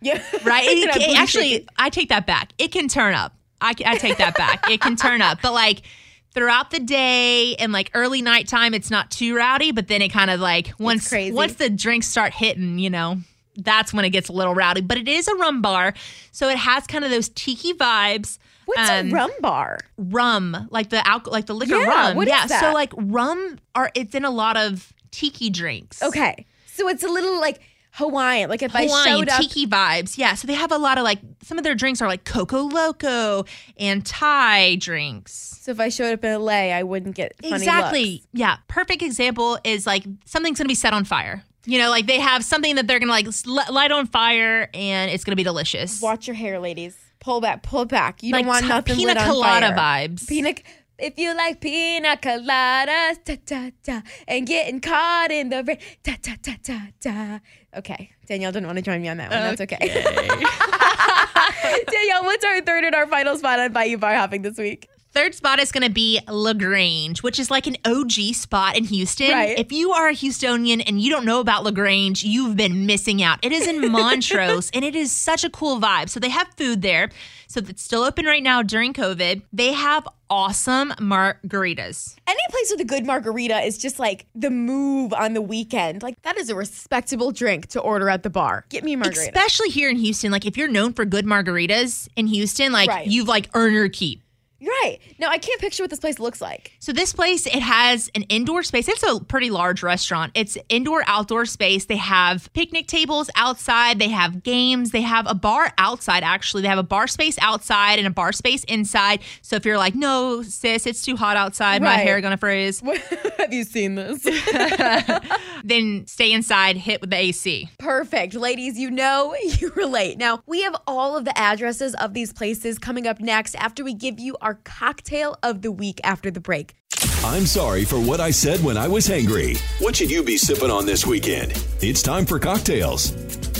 [SPEAKER 2] Yeah,
[SPEAKER 3] right. It, it- actually. I take that back. It can turn up. I, I take that back. It can turn up, but like throughout the day and like early nighttime, it's not too rowdy. But then it kind of like once once the drinks start hitting, you know, that's when it gets a little rowdy. But it is a rum bar, so it has kind of those tiki vibes.
[SPEAKER 2] What's
[SPEAKER 3] Um,
[SPEAKER 2] a rum bar?
[SPEAKER 3] Rum, like the alcohol, like the liquor
[SPEAKER 2] Yeah,
[SPEAKER 3] rum.
[SPEAKER 2] what is
[SPEAKER 3] yeah,
[SPEAKER 2] that?
[SPEAKER 3] so like rum are it's in a lot of tiki drinks.
[SPEAKER 2] Okay, so it's a little like Hawaiian. Like if I
[SPEAKER 3] Hawaiian
[SPEAKER 2] showed up,
[SPEAKER 3] tiki vibes. Yeah, so they have a lot of like some of their drinks are like Coco Loco and Thai drinks.
[SPEAKER 2] so if I showed up in LA, I wouldn't get funny
[SPEAKER 3] exactly.
[SPEAKER 2] looks.
[SPEAKER 3] Yeah, perfect example is like something's gonna be set on fire. You know, like they have something that they're gonna like light on fire and it's gonna be delicious.
[SPEAKER 2] Watch your hair, ladies. Pull back, pull back. You
[SPEAKER 3] like
[SPEAKER 2] don't want
[SPEAKER 3] t-
[SPEAKER 2] nothing
[SPEAKER 3] pina
[SPEAKER 2] lit on
[SPEAKER 3] colada
[SPEAKER 2] fire.
[SPEAKER 3] vibes.
[SPEAKER 2] Pina, if you like pina coladas, ta ta ta, and getting caught in the rain, ta ta ta ta ta. Okay, Danielle didn't want to join me on that one. That's okay. Danielle, what's our third and our final spot on Bayou Bar hopping this week?
[SPEAKER 3] Third spot is going to be LaGrange, which is like an OG spot in Houston.
[SPEAKER 2] Right.
[SPEAKER 3] If you are a Houstonian and you don't know about LaGrange, you've been missing out. It is in Montrose and it is such a cool vibe. So they have food there. So it's still open right now during COVID. They have awesome margaritas.
[SPEAKER 2] Any place with a good margarita is just like the move on the weekend. Like that is a respectable drink to order at the bar. Get me a margarita.
[SPEAKER 3] Especially here in Houston. Like if you're known for good margaritas in Houston, like
[SPEAKER 2] Right.
[SPEAKER 3] you've like earned your keep.
[SPEAKER 2] Right. Now I can't picture what this place looks like.
[SPEAKER 3] So this place, it has an indoor space. It's a pretty large restaurant. It's indoor outdoor space. They have picnic tables outside. They have games. They have a bar outside. Actually, they have a bar space outside and a bar space inside. So if you're like, no, sis, it's too hot outside. My hair gonna freeze.
[SPEAKER 2] Have you seen this?
[SPEAKER 3] Then stay inside. Hit with the AC.
[SPEAKER 2] Perfect. Ladies, you know you relate. Now, we have all of the addresses of these places coming up next after we give you our cocktail of the week after the break.
[SPEAKER 1] I'm sorry for what I said when I was hangry. What should you be sipping on this weekend? It's time for cocktails.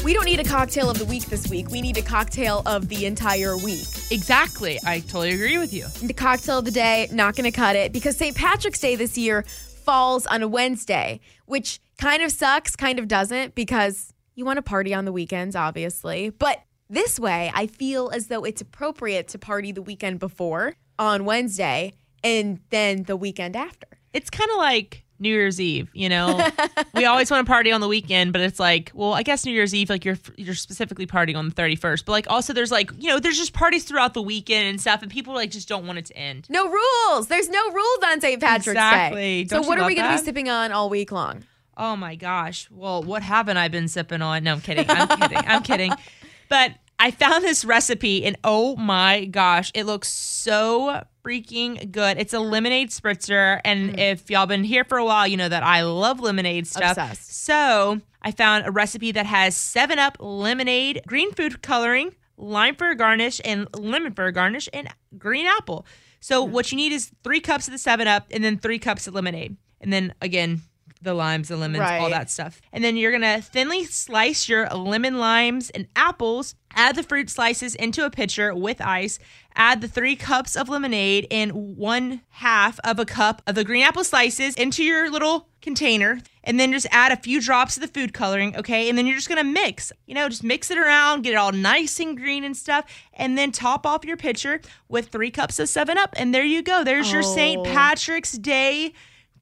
[SPEAKER 2] We don't need a cocktail of the week this week. We need a cocktail of the entire week.
[SPEAKER 3] Exactly. I totally agree with you.
[SPEAKER 2] The cocktail of the day, not going to cut it because St. Patrick's Day this year falls on a Wednesday, which kind of sucks, kind of doesn't because you want to party on the weekends, obviously. But this way, I feel as though it's appropriate to party the weekend before on Wednesday and then the weekend after.
[SPEAKER 4] it's kind of like New Year's Eve, you know. we always want to party on the weekend, but it's like, well, I guess New Year's Eve, like you're you're specifically partying on the 31st, but like also there's like, you know, there's just parties throughout the weekend and stuff, and people like just don't want it to end.
[SPEAKER 2] No rules. There's no rules on St. Patrick's
[SPEAKER 4] Exactly.
[SPEAKER 2] Day.
[SPEAKER 4] Don't
[SPEAKER 2] so what are we going to be sipping on all week long?
[SPEAKER 4] Oh my gosh. Well, what haven't I been sipping on? No, I'm kidding. I'm kidding. I'm kidding. But I found this recipe and oh my gosh, it looks so freaking good. It's a lemonade spritzer. And mm. if y'all been here for a while, you know that I love lemonade stuff.
[SPEAKER 2] Obsessed.
[SPEAKER 4] So I found a recipe that has 7 Up lemonade, green food coloring, lime for a garnish, and lemon for a garnish, and green apple. So mm. what you need is three cups of the 7 Up and then three cups of lemonade. And then again,
[SPEAKER 3] the limes, the lemons, all that stuff. And then you're gonna thinly slice your lemon, limes, and apples. Add the fruit slices into a pitcher with ice. Add the three cups of lemonade and one half of a cup of the green apple slices into your little container. And then just add a few drops of the food coloring, okay? And then you're just gonna mix, you know, just mix it around, get it all nice and green and stuff. And then top off your pitcher with three cups of 7 Up. And there you go. There's your St.
[SPEAKER 2] Oh.
[SPEAKER 3] Patrick's Day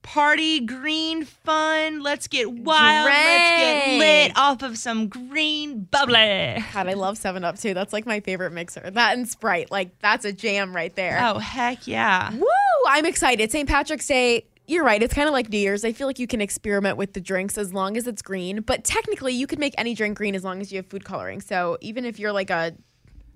[SPEAKER 3] party green fun. Let's get wild. Let's get lit off of some green bubbly.
[SPEAKER 2] God, I love 7 Up too. That's like my favorite mixer. That and Sprite. Like, that's a jam right there.
[SPEAKER 3] Oh, heck yeah.
[SPEAKER 2] Woo! I'm excited. St. Patrick's Day. You're right. It's kind of like New Year's. I feel like you can experiment with the drinks as long as it's green. But technically, you could make any drink green as long as you have food coloring. So even if you're like a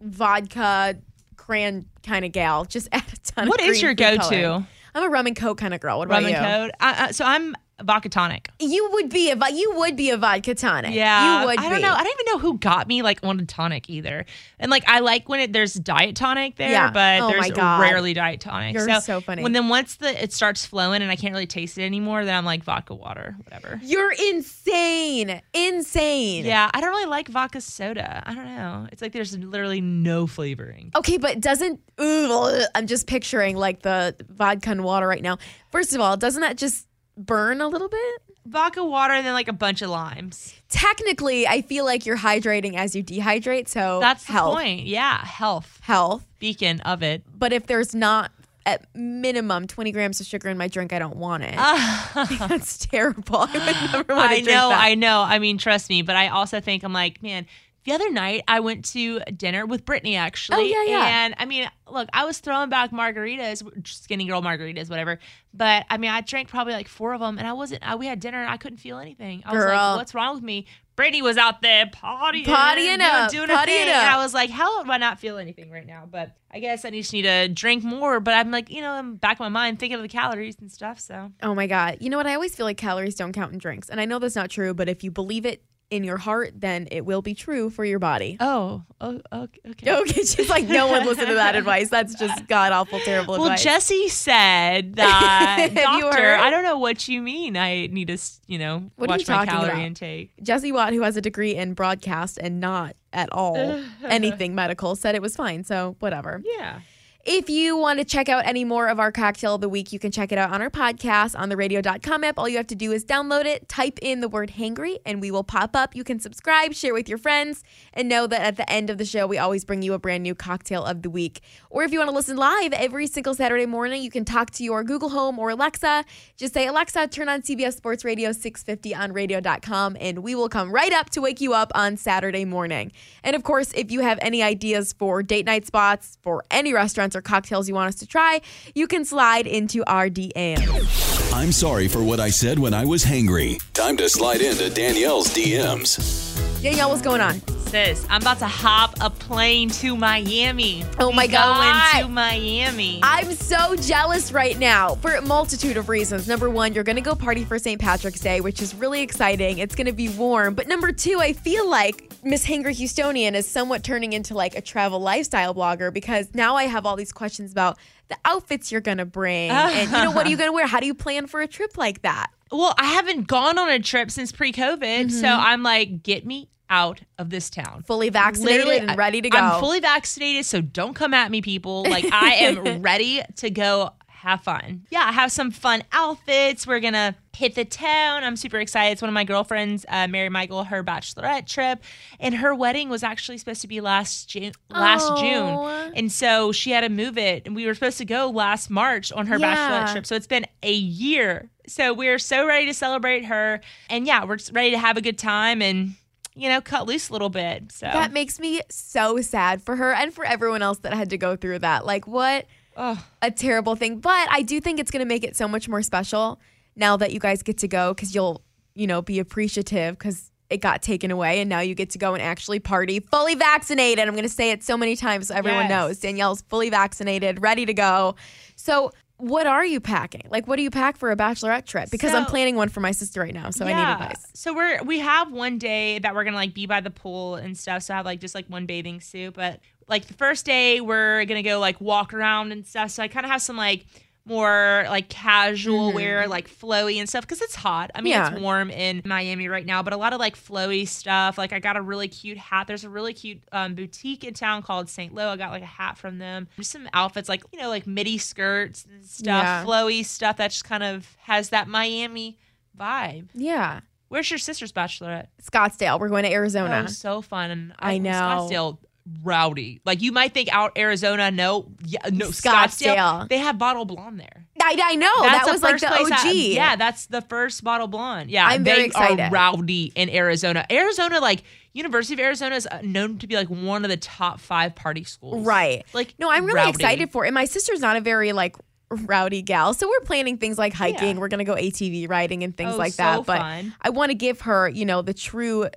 [SPEAKER 2] vodka cran kind of gal, just add a ton
[SPEAKER 3] What is your go-to?
[SPEAKER 2] coloring. I'm a rum and coke kind of girl. What about
[SPEAKER 3] Rum
[SPEAKER 2] you?
[SPEAKER 3] and code. Uh, uh, so I'm vodka tonic.
[SPEAKER 2] You would be a you would be a vodka tonic.
[SPEAKER 3] Yeah,
[SPEAKER 2] you would.
[SPEAKER 3] I don't
[SPEAKER 2] be.
[SPEAKER 3] know. I don't even know who got me like on a tonic either. And like I like when it there's diet tonic there,
[SPEAKER 2] Yeah.
[SPEAKER 3] but
[SPEAKER 2] Oh
[SPEAKER 3] there's rarely diet tonic.
[SPEAKER 2] You're so funny.
[SPEAKER 3] When then once the it starts flowing and I can't really taste it anymore, then I'm like vodka water, whatever.
[SPEAKER 2] You're insane, insane.
[SPEAKER 3] Yeah, I don't really like vodka soda. I don't know. It's like there's literally no flavoring.
[SPEAKER 2] Okay, but doesn't ooh, I'm just picturing like the vodka and water right now. First of all, doesn't that just burn a little bit?
[SPEAKER 3] Vodka water and then like a bunch of limes.
[SPEAKER 2] Technically, I feel like you're hydrating as you dehydrate, so
[SPEAKER 3] That's the point. Yeah, health
[SPEAKER 2] health.
[SPEAKER 3] beacon of it.
[SPEAKER 2] But if there's not at minimum 20 grams of sugar in my drink, I don't want it. That's terrible. I would never want to
[SPEAKER 3] I
[SPEAKER 2] drink
[SPEAKER 3] know,
[SPEAKER 2] that.
[SPEAKER 3] I know. I mean, trust me, but I also think I'm like, man, the other night I went to dinner with Brittany actually.
[SPEAKER 2] Oh, yeah, yeah.
[SPEAKER 3] And I mean, look, I was throwing back margaritas, skinny girl margaritas, whatever. But I mean, I drank probably like four of them and I wasn't, I, we had dinner and I couldn't feel anything. I was
[SPEAKER 2] Girl.
[SPEAKER 3] like, what's wrong with me? Brittany was out there partying,
[SPEAKER 2] Partying up,
[SPEAKER 3] doing her thing.
[SPEAKER 2] up.
[SPEAKER 3] And I was like, how do I not feel anything right now? But I guess I just need to drink more. But I'm like, you know, I'm back in my mind thinking of the calories and stuff. So
[SPEAKER 2] Oh my God. You know what? I always feel like calories don't count in drinks. And I know that's not true, but if you believe it in your heart, then it will be true for your body.
[SPEAKER 3] Oh, oh, okay. okay.
[SPEAKER 2] She's like, no one listen to that advice. That's just god awful, terrible
[SPEAKER 3] Well,
[SPEAKER 2] advice.
[SPEAKER 3] Jessie said that doctor. I don't know what you mean. I need to, you know,
[SPEAKER 2] What
[SPEAKER 3] watch my calorie
[SPEAKER 2] about?
[SPEAKER 3] intake.
[SPEAKER 2] Jessie Watt, who has a degree in broadcast and not at all anything medical, said it was fine. So whatever.
[SPEAKER 3] Yeah.
[SPEAKER 2] If you want to check out any more of our cocktail of the week, you can check it out on our podcast on the radio.com app. All you have to do is download it, type in the word hangry, and we will pop up. You can subscribe, share with your friends, and know that at the end of the show, we always bring you a brand new cocktail of the week. Or if you want to listen live every single Saturday morning, you can talk to your Google Home or Alexa. Just say, Alexa, turn on CBS Sports Radio 650 on radio.com, and we will come right up to wake you up on Saturday morning. And of course, if you have any ideas for date night spots, for any restaurants or cocktails you want us to try, you can slide into our DMs.
[SPEAKER 1] I'm sorry for what I said when I was hangry. Time to slide into Danielle's DMs.
[SPEAKER 2] Danielle, what's going on?
[SPEAKER 3] Sis, I'm about to hop a plane to Miami.
[SPEAKER 2] Oh my
[SPEAKER 3] We
[SPEAKER 2] God.
[SPEAKER 3] Going to Miami.
[SPEAKER 2] I'm so jealous right now for a multitude of reasons. Number one, you're going to go party for St. Patrick's Day, which is really exciting. It's going to be warm. But number two, I feel like Miss Hangry Houstonian is somewhat turning into like a travel lifestyle blogger because now I have all these questions about the outfits you're going to bring. and, you know, what are you going to wear? How do you plan for a trip like that?
[SPEAKER 3] well, I haven't gone on a trip since pre-COVID,
[SPEAKER 2] Mm-hmm.
[SPEAKER 3] so I'm like, get me out of this town.
[SPEAKER 2] Fully vaccinated
[SPEAKER 3] Literally,
[SPEAKER 2] and ready to go.
[SPEAKER 3] I'm fully vaccinated, so don't come at me, people. Like I am ready to go have fun. Yeah, I have some fun outfits. We're gonna hit the town. I'm super excited. It's one of my girlfriends, uh, Mary Michael, her bachelorette trip, and her wedding was actually supposed to be last June. Last. June, and so she had to move it, and we were supposed to go last March on her
[SPEAKER 2] Yeah.
[SPEAKER 3] bachelorette trip. So it's been a year. So we're so ready to celebrate her, and yeah, we're ready to have a good time and you know cut loose a little bit. So
[SPEAKER 2] That makes me so sad for her and for everyone else that had to go through that. Like, what a terrible thing. But I do think it's going to make it so much more special now that you guys get to go because you'll, you know, be appreciative because it got taken away and now you get to go and actually party fully vaccinated. I'm going to say it so many times so everyone
[SPEAKER 3] Yes.
[SPEAKER 2] knows. Danielle's fully vaccinated, ready to go. So, what are you packing? Like, what do you pack for a bachelorette trip? Because I'm planning one for my sister right now, so I need advice.
[SPEAKER 3] So we're we have one day that we're gonna like be by the pool and stuff. So I have like just like one bathing suit. But like the first day we're gonna go like walk around and stuff. So I kind of have some like more like casual wear, like flowy and stuff because it's hot. I mean,
[SPEAKER 2] Mm-hmm. Yeah.
[SPEAKER 3] it's warm in Miami right now, but a lot of like flowy stuff. Like I got a really cute hat. There's a really cute um, boutique in town called St. Lo. I got like a hat from them. Just some outfits like you know like midi skirts and stuff,
[SPEAKER 2] Yeah.
[SPEAKER 3] flowy stuff that just kind of has that Miami vibe.
[SPEAKER 2] Yeah.
[SPEAKER 3] Where's your sister's bachelorette?
[SPEAKER 2] Scottsdale. We're going to Arizona.
[SPEAKER 3] Oh, so fun. And
[SPEAKER 2] I know.
[SPEAKER 3] Scottsdale rowdy. Like you might think out Arizona, no, yeah, no
[SPEAKER 2] Scottsdale.
[SPEAKER 3] Scottsdale. They have bottle blonde there.
[SPEAKER 2] I, I know.
[SPEAKER 3] That's
[SPEAKER 2] that was like the OG.
[SPEAKER 3] I- yeah, that's the first bottle blonde. Yeah,
[SPEAKER 2] I'm very
[SPEAKER 3] they
[SPEAKER 2] excited.
[SPEAKER 3] are rowdy in Arizona. Arizona, like University of Arizona, is uh, known to be like one of the top five party schools.
[SPEAKER 2] Right.
[SPEAKER 3] Like
[SPEAKER 2] No, I'm really
[SPEAKER 3] rowdy.
[SPEAKER 2] excited for it. And my sister's not a very like rowdy gal. So we're planning things like hiking.
[SPEAKER 3] Yeah.
[SPEAKER 2] We're gonna go ATV riding and things
[SPEAKER 3] Oh,
[SPEAKER 2] like
[SPEAKER 3] so
[SPEAKER 2] that. But
[SPEAKER 3] fun.
[SPEAKER 2] I want to give her, you know, the true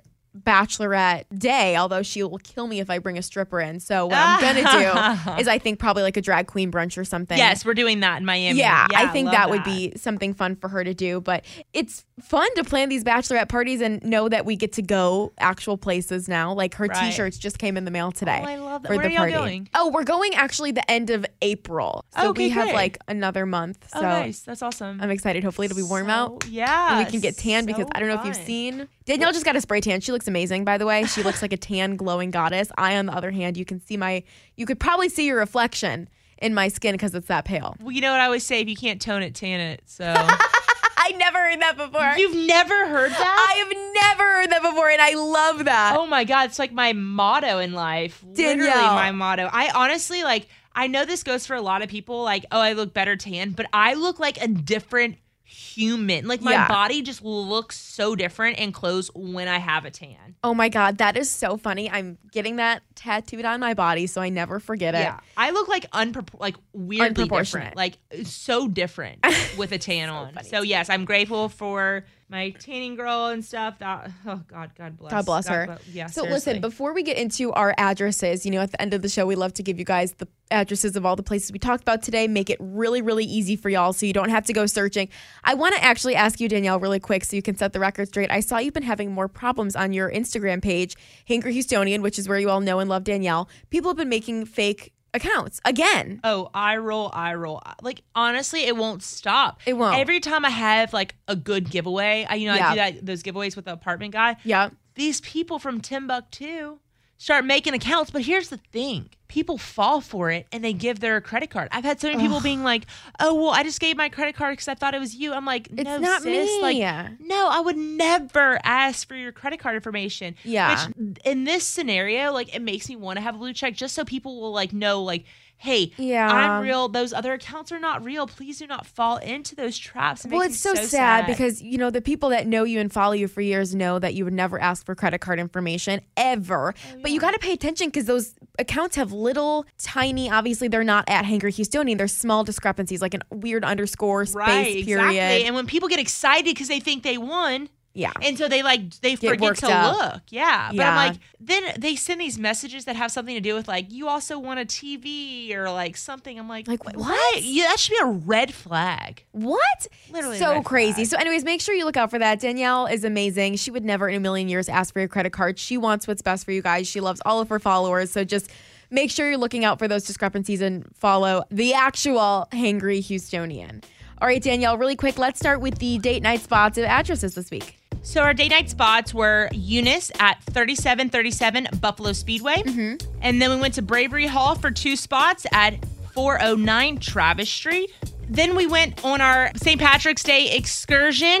[SPEAKER 2] bachelorette day, although she will kill me if I bring a stripper in. So what I'm gonna do is I think probably like a drag queen brunch or something.
[SPEAKER 3] Yes, we're doing that in Miami.
[SPEAKER 2] Yeah, I think
[SPEAKER 3] love
[SPEAKER 2] that, would be something fun for her to do. But it's fun to plan these bachelorette parties and know that we get to go actual places now. Like her
[SPEAKER 3] Right.
[SPEAKER 2] t-shirts just came in the mail today.
[SPEAKER 3] Oh, I love that.
[SPEAKER 2] For
[SPEAKER 3] Where
[SPEAKER 2] the
[SPEAKER 3] are y'all
[SPEAKER 2] party.
[SPEAKER 3] going?
[SPEAKER 2] Oh, we're going actually the end of April. So oh,
[SPEAKER 3] Okay,
[SPEAKER 2] we have
[SPEAKER 3] great.
[SPEAKER 2] like another month. Oh, so
[SPEAKER 3] Oh, nice. That's awesome.
[SPEAKER 2] I'm excited. Hopefully it'll be warm
[SPEAKER 3] So-
[SPEAKER 2] out.
[SPEAKER 3] Yeah,
[SPEAKER 2] And we can get tan because I don't know if you've seen Danielle just got a spray tan. She looks amazing, by the way. She looks like a tan, glowing goddess. I, on the other hand, you can see my, you could probably see your reflection in my skin because it's that pale.
[SPEAKER 3] Well, you know what I always say: if you can't tone it, tan it. So
[SPEAKER 2] I never heard that before.
[SPEAKER 3] you've never heard that?
[SPEAKER 2] I have never heard that before, and I love that.
[SPEAKER 3] Oh my god, it's like my motto in life. Literally my motto. I honestly like I know this goes for a lot of people like, oh, I look better tan, but I look like a different human. Like my
[SPEAKER 2] Yeah.
[SPEAKER 3] body just looks so different in clothes when I have a tan.
[SPEAKER 2] Oh my god, that is so funny. I'm getting that tattooed on my body so I never forget it.
[SPEAKER 3] Yeah. I look like unpropor- like weirdly different. Like so different with a tan on. So yes, I'm grateful for my tanning girl and stuff. That oh god, God bless.
[SPEAKER 2] God bless her.
[SPEAKER 3] bl- yeah.
[SPEAKER 2] So
[SPEAKER 3] seriously.
[SPEAKER 2] listen, before we get into our addresses, you know, at the end of the show, we love to give you guys the addresses of all the places we talked about today. Make it really, really easy for y'all, so you don't have to go searching. I want to actually ask you, Danielle, really quick, so you can set the record straight. I saw you've been having more problems on your Instagram page, Hangry Houstonian, which is where you all know and love Danielle. People have been making fake accounts again.
[SPEAKER 3] Oh, I roll, I roll. Like honestly, it won't stop.
[SPEAKER 2] It won't.
[SPEAKER 3] Every time I have like a good giveaway, I you know
[SPEAKER 2] Yeah.
[SPEAKER 3] I do that those giveaways with the apartment guy.
[SPEAKER 2] Yeah.
[SPEAKER 3] These people from Timbuktu start making accounts, but here's the thing: people fall for it and they give their credit card. I've had so many people being like, "Oh, well, I just gave my credit card because I thought it was you." I'm like,
[SPEAKER 2] It's
[SPEAKER 3] "No,
[SPEAKER 2] not
[SPEAKER 3] sis.
[SPEAKER 2] me.
[SPEAKER 3] Like, no, I would never ask for your credit card information."
[SPEAKER 2] Yeah.
[SPEAKER 3] Which in this scenario, like, it makes me want to have a blue check just so people will like know, like, hey,
[SPEAKER 2] Yeah.
[SPEAKER 3] I'm real. Those other accounts are not real. Please do not fall into those traps. It
[SPEAKER 2] Well, it's so,
[SPEAKER 3] so
[SPEAKER 2] sad, because you know the people that know you and follow you for years know that you would never ask for credit card information ever.
[SPEAKER 3] Oh,
[SPEAKER 2] But you got to pay attention because those accounts have little, tiny. Obviously, they're not at Hangry Houstonian. There's small discrepancies, like a weird underscore space
[SPEAKER 3] right,
[SPEAKER 2] period.
[SPEAKER 3] exactly. And when people get excited because they think they won,
[SPEAKER 2] yeah,
[SPEAKER 3] and so they like they
[SPEAKER 2] Get
[SPEAKER 3] forget to
[SPEAKER 2] up.
[SPEAKER 3] look. Yeah. But
[SPEAKER 2] Yeah.
[SPEAKER 3] I'm like, then they send these messages that have something to do with like you also want a TV or like something. I'm like,
[SPEAKER 2] Like,
[SPEAKER 3] "Wh-
[SPEAKER 2] what?
[SPEAKER 3] Yeah, that should be a red flag.
[SPEAKER 2] What?
[SPEAKER 3] Literally
[SPEAKER 2] so crazy.
[SPEAKER 3] flag.
[SPEAKER 2] So, anyways, make sure you look out for that. Danielle is amazing. She would never in a million years ask for your credit card. She wants what's best for you guys. She loves all of her followers. So, just make sure you're looking out for those discrepancies and follow the actual Hangry Houstonian. All right, Danielle, really quick, let's start with the date night spots of addresses this week.
[SPEAKER 3] So our day night spots were Eunice at 3737 Buffalo Speedway.
[SPEAKER 2] Mm-hmm.
[SPEAKER 3] And then we went to Bravery Hall for two spots at 409 Travis Street. Then we went on our St. Patrick's Day excursion.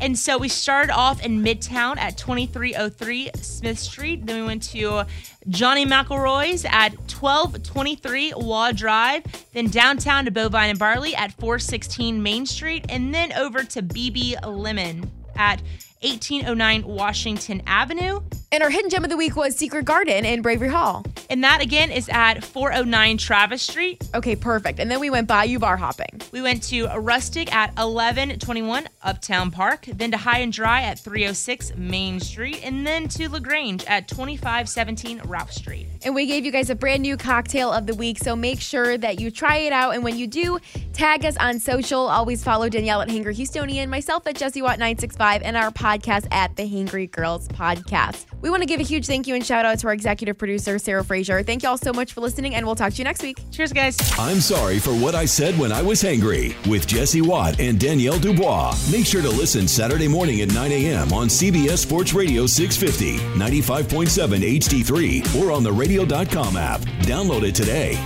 [SPEAKER 3] And so we started off in Midtown at 2303 Smith Street. Then we went to Johnny McElroy's at 1223 Waugh Drive. Then downtown to Bovine and Barley at 416 Main Street. And then over to BB Lemon at 1809 Washington Avenue.
[SPEAKER 2] And our hidden gem of the week was Secret Garden in Bravery Hall.
[SPEAKER 3] And that again is at 409 Travis Street.
[SPEAKER 2] Okay, perfect. And then we went Bayou Bar hopping.
[SPEAKER 3] We went to Rustic at 1121 Uptown Park, then to High and Dry at 306 Main Street, and then to LaGrange at 2517 Ralph Street.
[SPEAKER 2] And we gave you guys a brand new cocktail of the week. So make sure that you try it out. And when you do, tag us on social. Always follow Danielle at Hangry Houstonian, myself at Jessie Watt 965, and our podcast at the Hangry Girls Podcast. We want to give a huge thank you and shout out to our executive producer, Sarah Fraser. Frazier. Thank y'all so much for listening, and we'll talk to you next week.
[SPEAKER 4] Cheers, guys.
[SPEAKER 1] I'm sorry for what I said when I was hangry with Jessie Watt and Danielle Dubois. Make sure to listen Saturday morning at 9 a.m. on CBS Sports Radio 650, 95.7 HD3, or on the radio.com app. Download it today.